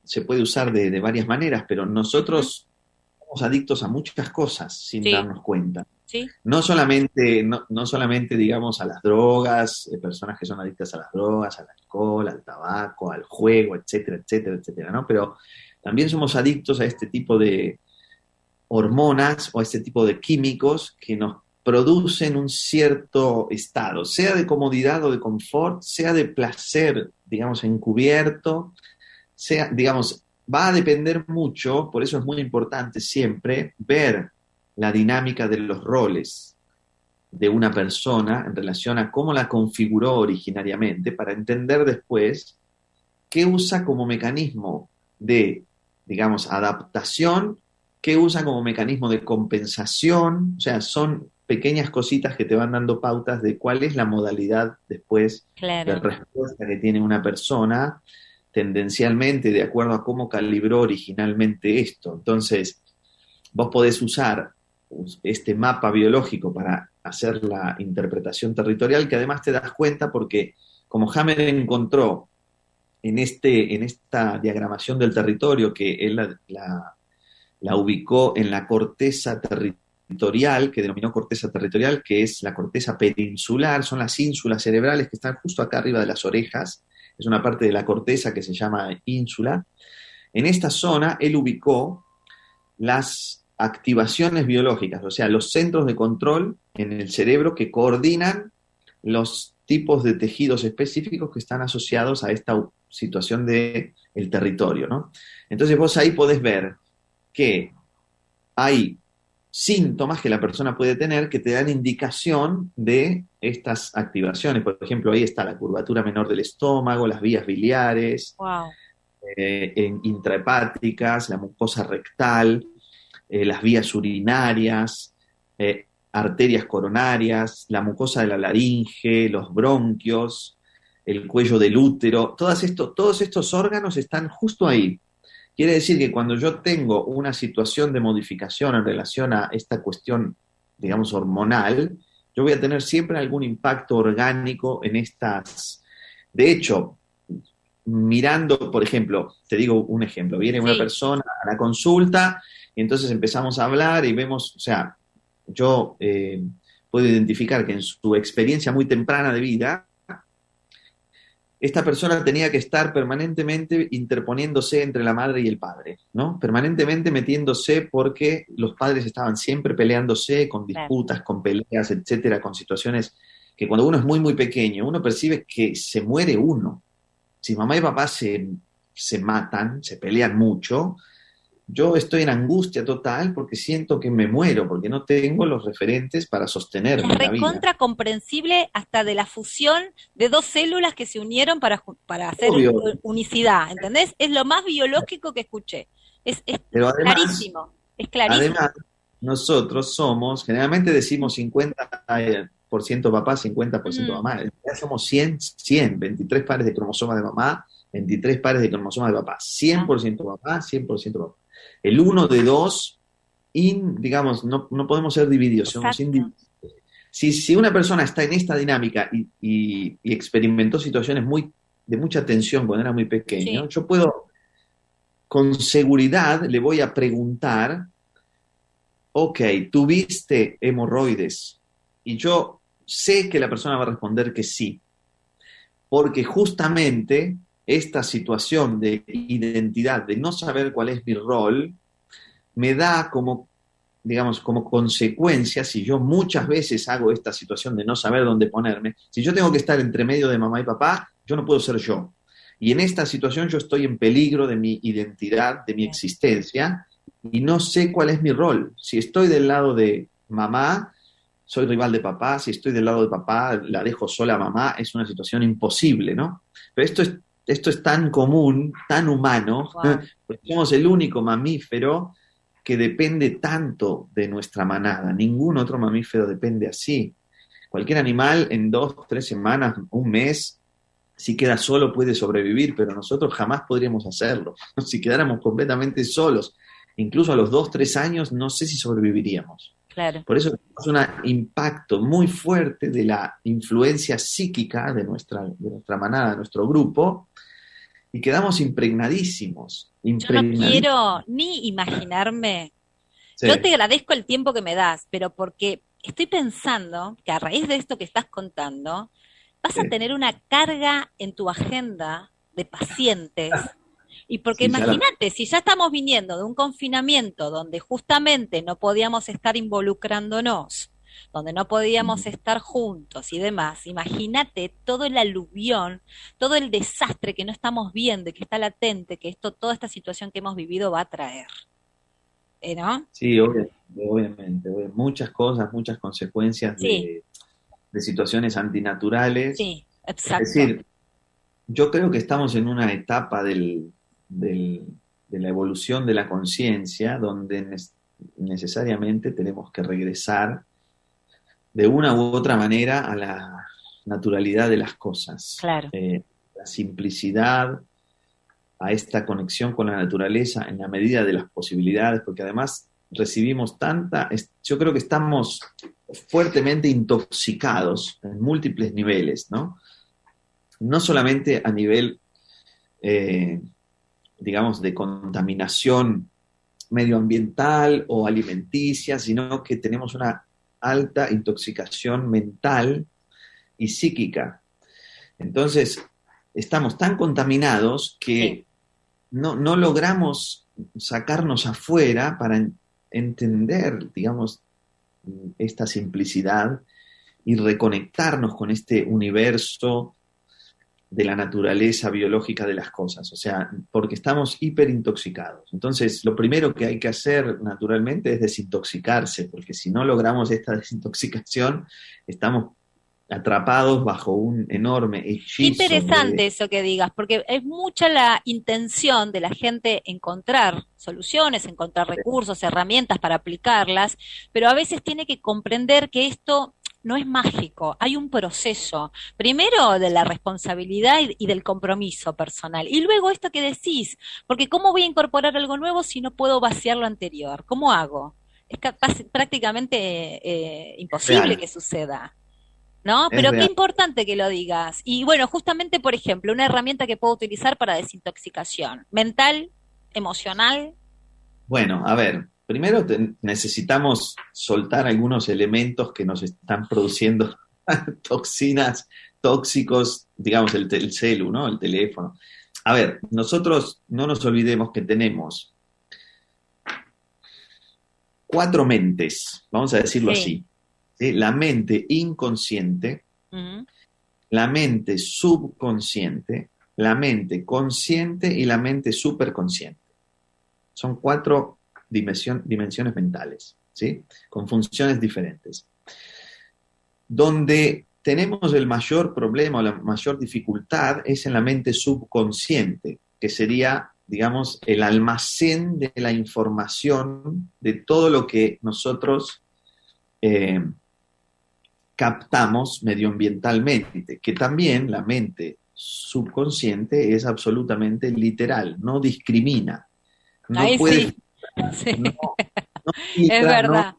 se puede usar de, de varias maneras, pero nosotros somos adictos a muchas cosas sin Sí. darnos cuenta. ¿Sí? No solamente, no, no solamente, digamos, a las drogas, eh, personas que son adictas a las drogas, al alcohol, al tabaco, al juego, etcétera, etcétera, etcétera, ¿no? Pero también somos adictos a este tipo de hormonas o este tipo de químicos que nos producen un cierto estado, sea de comodidad o de confort, sea de placer, digamos, encubierto, sea, digamos, va a depender mucho, por eso es muy importante siempre ver la dinámica de los roles de una persona en relación a cómo la configuró originariamente para entender después qué usa como mecanismo de, digamos, adaptación, qué usa como mecanismo de compensación, o sea, son pequeñas cositas que te van dando pautas de cuál es la modalidad después de respuesta que tiene una persona tendencialmente de acuerdo a cómo calibró originalmente esto. Entonces, vos podés usar este mapa biológico para hacer la interpretación territorial, que además te das cuenta porque como Hammer encontró en, este, en esta diagramación del territorio que él la, la- la ubicó en la corteza territorial, que denominó corteza territorial, que es la corteza peninsular, son las ínsulas cerebrales que están justo acá arriba de las orejas, es una parte de la corteza que se llama ínsula. En esta zona él ubicó las activaciones biológicas, o sea, los centros de control en el cerebro que coordinan los tipos de tejidos específicos que están asociados a esta situación de el territorio, ¿no? Entonces vos ahí podés ver que hay síntomas que la persona puede tener que te dan indicación de estas activaciones. Por ejemplo, ahí está la curvatura menor del estómago, las vías biliares, Wow. eh, en- intrahepáticas, la mucosa rectal, eh, las vías urinarias, eh, arterias coronarias, la mucosa de la laringe, los bronquios, el cuello del útero, todos estos órganos están justo ahí. Quiere decir que cuando yo tengo una situación de modificación en relación a esta cuestión digamos, hormonal, yo voy a tener siempre algún impacto orgánico en estas. De hecho, mirando, por ejemplo, te digo un ejemplo, viene una persona a la consulta y entonces empezamos a hablar y vemos, o sea, yo eh, puedo identificar que en su experiencia muy temprana de vida, esta persona tenía que estar permanentemente interponiéndose entre la madre y el padre, ¿no? Permanentemente metiéndose porque los padres estaban siempre peleándose con disputas, con peleas, etcétera, con situaciones que cuando uno es muy, muy pequeño, uno percibe que se muere uno. Si mamá y papá se, se matan, se pelean mucho, yo estoy en angustia total porque siento que me muero, porque no tengo los referentes para sostenerme recontra comprensible hasta de la fusión de dos células que se unieron para, para hacer Obvio. unicidad, ¿entendés? Es lo más biológico que escuché. Es, es además, clarísimo, es clarísimo. Además, nosotros somos, generalmente decimos 50% papá, 50% Mm. mamá. En realidad somos 100, 100, 23 pares de cromosomas de mamá, 23 pares de cromosomas de papá. 100% papá, 100% papá. El uno de dos, in- digamos, no, no podemos ser divididos, somos indivisibles. Si, si una persona está en esta dinámica y, y- y experimentó situaciones muy, de mucha tensión cuando era muy pequeño, Sí. yo puedo, con seguridad, le voy a preguntar, ok, tuviste hemorroides, y yo sé que la persona va a responder que sí, porque justamente esta situación de identidad, de no saber cuál es mi rol, me da como, digamos, como consecuencia, si yo muchas veces hago esta situación de no saber dónde ponerme, si yo tengo que estar entre medio de mamá y papá, yo no puedo ser yo. Y en esta situación yo estoy en peligro de mi identidad, de mi existencia, y no sé cuál es mi rol. Si estoy del lado de mamá, soy rival de papá, si estoy del lado de papá, la dejo sola a mamá, es una situación imposible, ¿no? Pero esto es, esto es tan común, tan humano, Wow. <laughs> porque somos el único mamífero que depende tanto de nuestra manada. Ningún otro mamífero depende así. Cualquier animal en dos, tres semanas, un mes, si queda solo puede sobrevivir, pero nosotros jamás podríamos hacerlo. <laughs> Si quedáramos completamente solos, incluso a los dos, tres años, no sé si sobreviviríamos. Claro. Por eso es un impacto muy fuerte de la influencia psíquica de nuestra, de nuestra manada, de nuestro grupo, y quedamos impregnadísimos. Yo no quiero ni imaginarme. Sí. Yo te agradezco el tiempo que me das, pero porque estoy pensando que a raíz de esto que estás contando, vas a tener una carga en tu agenda de pacientes. Y porque Sí, imagínate, si ya estamos viniendo de un confinamiento donde justamente no podíamos estar involucrándonos, donde no podíamos estar juntos y demás, imagínate todo el aluvión, todo el desastre que no estamos viendo y que está latente, que esto, toda esta situación que hemos vivido va a traer. ¿Eh, ¿No? Sí, obvia- obviamente, obvia- muchas cosas, muchas consecuencias de, de situaciones antinaturales. Sí, exacto. Es decir, yo creo que estamos en una etapa del, del- de la evolución de la conciencia donde necesariamente tenemos que regresar de una u otra manera a la naturalidad de las cosas. Claro. Eh, la simplicidad, a esta conexión con la naturaleza en la medida de las posibilidades, porque además recibimos tanta, yo creo que estamos fuertemente intoxicados en múltiples niveles, ¿no? No solamente a nivel, eh, digamos, de contaminación medioambiental o alimenticia, sino que tenemos una alta intoxicación mental y psíquica. Entonces, estamos tan contaminados que Sí. no, no logramos sacarnos afuera para en- entender, digamos, esta simplicidad y reconectarnos con este universo de la naturaleza biológica de las cosas, o sea, porque estamos hiperintoxicados. Entonces, lo primero que hay que hacer naturalmente es desintoxicarse, porque si no logramos esta <laughs> desintoxicación, estamos atrapados bajo un enorme hechizo. interesante de- eso que digas, porque es mucha la intención de la gente encontrar soluciones, encontrar recursos, herramientas para aplicarlas, pero a veces tiene que comprender que esto no es mágico, hay un proceso, primero de la responsabilidad y, y del compromiso personal, y luego esto que decís, porque ¿cómo voy a incorporar algo nuevo si no puedo vaciar lo anterior? ¿Cómo hago? es capaz- prácticamente eh, imposible Real. que suceda. ¿No? Pero qué importante que lo digas. Y bueno, justamente, por ejemplo, una herramienta que puedo utilizar para desintoxicación, mental, emocional, Bueno, a ver, primero necesitamos soltar algunos elementos que nos están produciendo <laughs> toxinas, tóxicos, digamos, el, el celu, ¿no? El teléfono. A ver, nosotros no nos olvidemos que tenemos cuatro mentes, vamos a decirlo Sí. así. ¿sí? La mente inconsciente, la mente subconsciente, la mente consciente y la mente superconsciente. Son cuatro dimensiones mentales, ¿sí? Con funciones diferentes. Donde tenemos el mayor problema o la mayor dificultad es en la mente subconsciente, que sería, digamos, el almacén de la información de todo lo que nosotros eh, captamos medioambientalmente, que también la mente subconsciente es absolutamente literal, no discrimina. No Ahí puede sí. <laughs> Sí, no, no <laughs> es no verdad.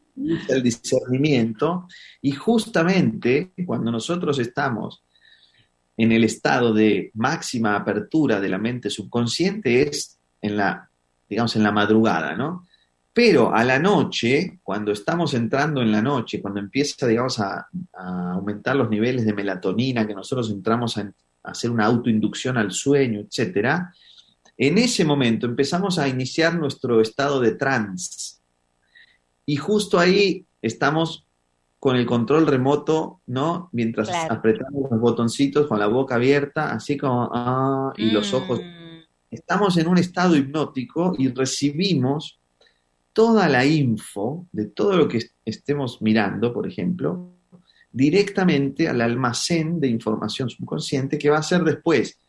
el discernimiento y justamente cuando nosotros estamos en el estado de máxima apertura de la mente subconsciente es en la, digamos, en la madrugada, ¿no? Pero a la noche, cuando estamos entrando en la noche, cuando empieza, digamos, a, a aumentar los niveles de melatonina, que nosotros entramos a, a hacer una autoinducción al sueño, etcétera, en ese momento empezamos a iniciar nuestro estado de trance. Y justo ahí estamos con el control remoto, ¿no? Mientras Claro. apretamos los botoncitos con la boca abierta, así como, ah, y los ojos. Mm, Estamos en un estado hipnótico y recibimos toda la info de todo lo que est- estemos mirando, por ejemplo, directamente al almacén de información subconsciente que va a ser después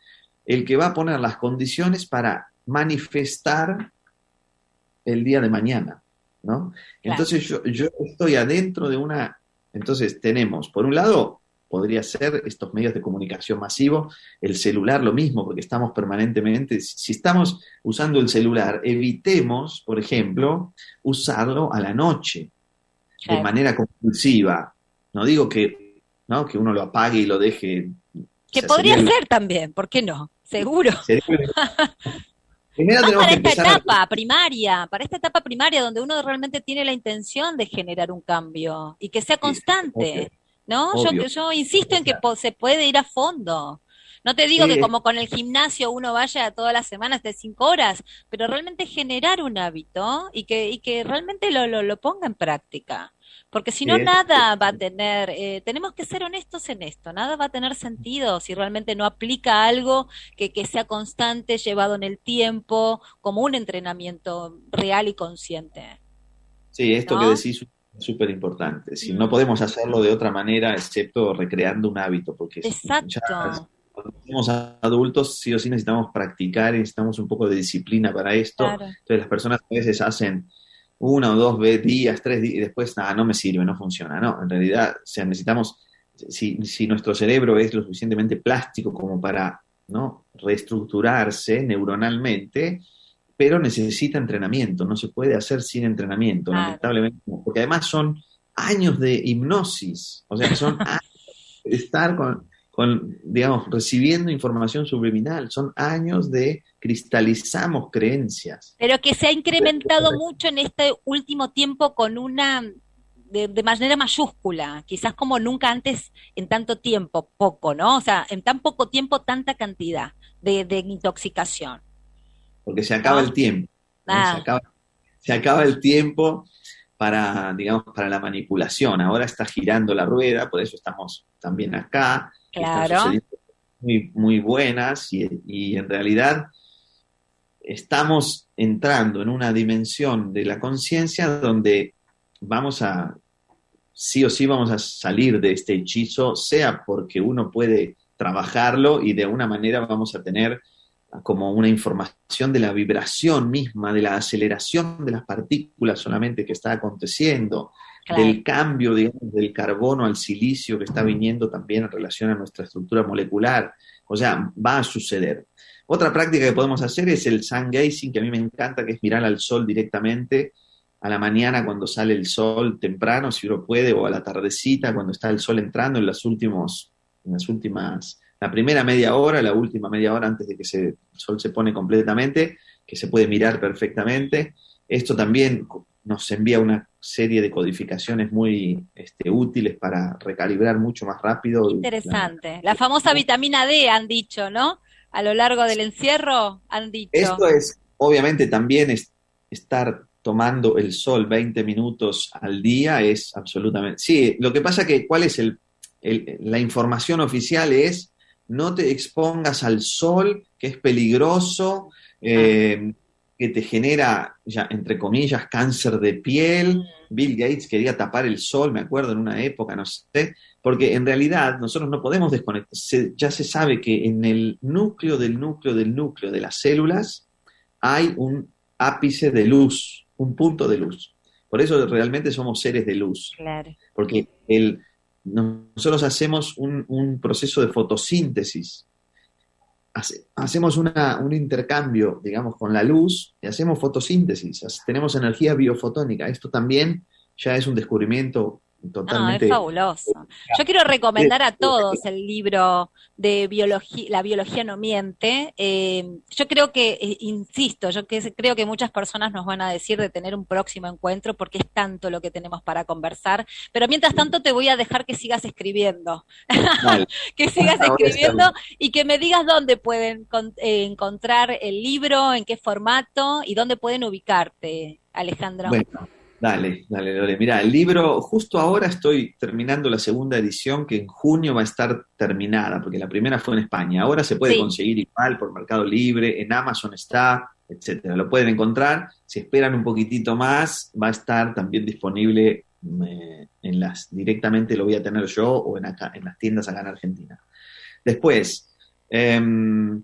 el que va a poner las condiciones para manifestar el día de mañana, ¿no? Entonces yo, yo estoy adentro de una, entonces tenemos, por un lado, podría ser estos medios de comunicación masivo, el celular lo mismo, porque estamos permanentemente, si estamos usando el celular, evitemos, por ejemplo, usarlo a la noche de manera compulsiva. No digo que, ¿no? que uno lo apague y lo deje. Que podría ser también, ¿por qué no? Seguro. sería <laughs> el- Primero Más tenemos para que esta a- etapa primaria, para esta etapa primaria donde uno realmente tiene la intención de generar un cambio y que sea constante, ¿no? Yo, obvio. yo insisto en que se puede ir a fondo. No te digo Sí. que como con el gimnasio uno vaya todas las semanas de cinco horas, pero realmente generar un hábito y que, y que realmente lo, lo, lo ponga en práctica. Porque si no, nada va a tener, eh, tenemos que ser honestos en esto, nada va a tener sentido si realmente no aplica algo que, que sea constante, llevado en el tiempo, como un entrenamiento real y consciente. Sí, esto ¿no? que decís es súper importante. Si no podemos hacerlo de otra manera, excepto recreando un hábito, porque ya Exacto. cuando somos adultos, sí o sí necesitamos practicar necesitamos un poco de disciplina para esto. Claro. Entonces las personas a veces hacen una o dos días, tres días, y después, nada, no me sirve, no funciona. No, en realidad, o sea, necesitamos, si, si nuestro cerebro es lo suficientemente plástico como para ¿no? reestructurarse neuronalmente, pero necesita entrenamiento, no se puede hacer sin entrenamiento, Claro. lamentablemente, porque además son años de hipnosis, o sea, son <laughs> años de estar con, con, digamos, recibiendo información subliminal, son años de cristalizamos creencias. Pero que se ha incrementado mucho en este último tiempo con una, de, de manera mayúscula, quizás como nunca antes en tanto tiempo, poco, ¿no? O sea, en tan poco tiempo, tanta cantidad de, de intoxicación. porque se acaba Ah. el tiempo. ¿no? Ah. Se, acaba, se acaba el tiempo para, digamos, para la manipulación. Ahora está girando la rueda, por eso estamos también acá. Claro. muy, muy buenas y, y en realidad estamos entrando en una dimensión de la conciencia donde vamos a, sí o sí vamos a salir de este hechizo, sea porque uno puede trabajarlo y de una manera vamos a tener como una información de la vibración misma, de la aceleración de las partículas solamente que está aconteciendo, Claro. del cambio, digamos, del carbono al silicio que está viniendo también en relación a nuestra estructura molecular. O sea, va a suceder. Otra práctica que podemos hacer es el sun gazing, que a mí me encanta, que es mirar al sol directamente a la mañana cuando sale el sol temprano, si uno puede, o a la tardecita cuando está el sol entrando en las últimos, en las últimas, la primera media hora, la última media hora antes de que se- el sol se pone completamente, que se puede mirar perfectamente. Esto también nos envía una serie de codificaciones muy este, útiles para recalibrar mucho más rápido. Interesante. La famosa vitamina D han dicho, ¿no? A lo largo del encierro han dicho. Esto es, obviamente, también es estar tomando el sol 20 minutos al día es absolutamente... Sí, lo que pasa que, ¿cuál es el, el- la información oficial? Es no te expongas al sol, que es peligroso, eh, que te genera, ya, entre comillas, cáncer de piel. Bill Gates quería tapar el sol, me acuerdo, en una época, no sé, porque en realidad nosotros no podemos desconectar. Se- ya se sabe que en el núcleo del núcleo del núcleo de las células hay un ápice de luz, un punto de luz. Por eso realmente somos seres de luz, Claro. porque el, nosotros hacemos un, un proceso de fotosíntesis. Hace- hacemos una- un intercambio, digamos, con la luz y hacemos fotosíntesis. Tenemos energía biofotónica. Esto también ya es un descubrimiento Ah, totalmente... es fabuloso. Yo quiero <laughs> recomendar a todos el libro de biología, La biología no miente. Eh, yo creo que, eh, insisto, yo que creo que muchas personas nos van a decir de tener un próximo encuentro porque es tanto lo que tenemos para conversar. Pero mientras tanto te voy a dejar que sigas escribiendo, <laughs> que sigas escribiendo y que me digas dónde pueden con- eh, encontrar el libro, en qué formato y dónde pueden ubicarte, Alejandro. Bueno, dale, dale, Lore. Mira, el libro, justo ahora estoy terminando la segunda edición que en junio va a estar terminada, porque la primera fue en España. Ahora se puede Sí. conseguir igual por Mercado Libre, en Amazon está, etcétera. Lo pueden encontrar. Si esperan un poquitito más, va a estar también disponible eh, en las, directamente lo voy a tener yo o en acá, en las tiendas acá en Argentina. Después, em,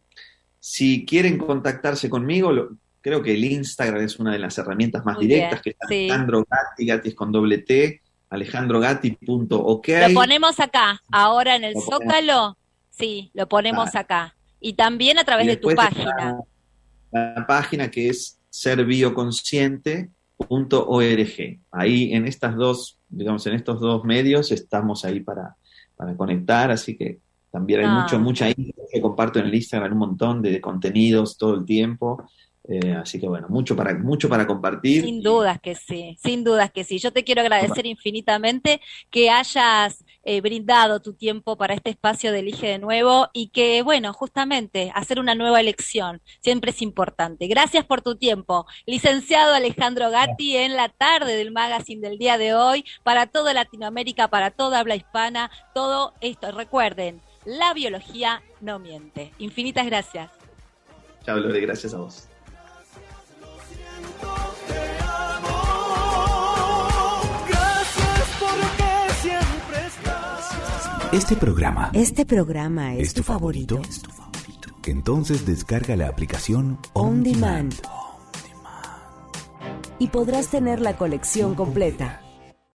si quieren contactarse conmigo, lo- creo que el Instagram es una de las herramientas más Muy directas, bien, que es sí. Alejandro Gatti, Gatti es con doble T, alejandrogatti.ok. Lo ponemos acá, ahora en el. Zócalo, sí, lo ponemos Vale. acá. Y también a través de tu página. La página que es serbioconsciente.org. Ahí en estas dos, digamos, en estos dos medios estamos ahí para, para conectar, así que también hay Ah. mucho, mucha info que comparto en el Instagram, un montón de contenidos todo el tiempo. Eh, así que bueno, mucho para, mucho para compartir. Sin dudas que sí, sin dudas que sí. Yo te quiero agradecer infinitamente que hayas eh, brindado tu tiempo para este espacio de Elige de Nuevo y que, bueno, justamente hacer una nueva elección siempre es importante. Gracias por tu tiempo. Licenciado Alejandro Gatti en la tarde del magazine del día de hoy, para toda Latinoamérica, para toda habla hispana, todo esto. Recuerden, la biología no miente. Infinitas gracias. Chao, Lore, gracias a vos. Este programa Este programa es, es tu favorito. Entonces descarga la aplicación On Demand. Y podrás tener la colección completa.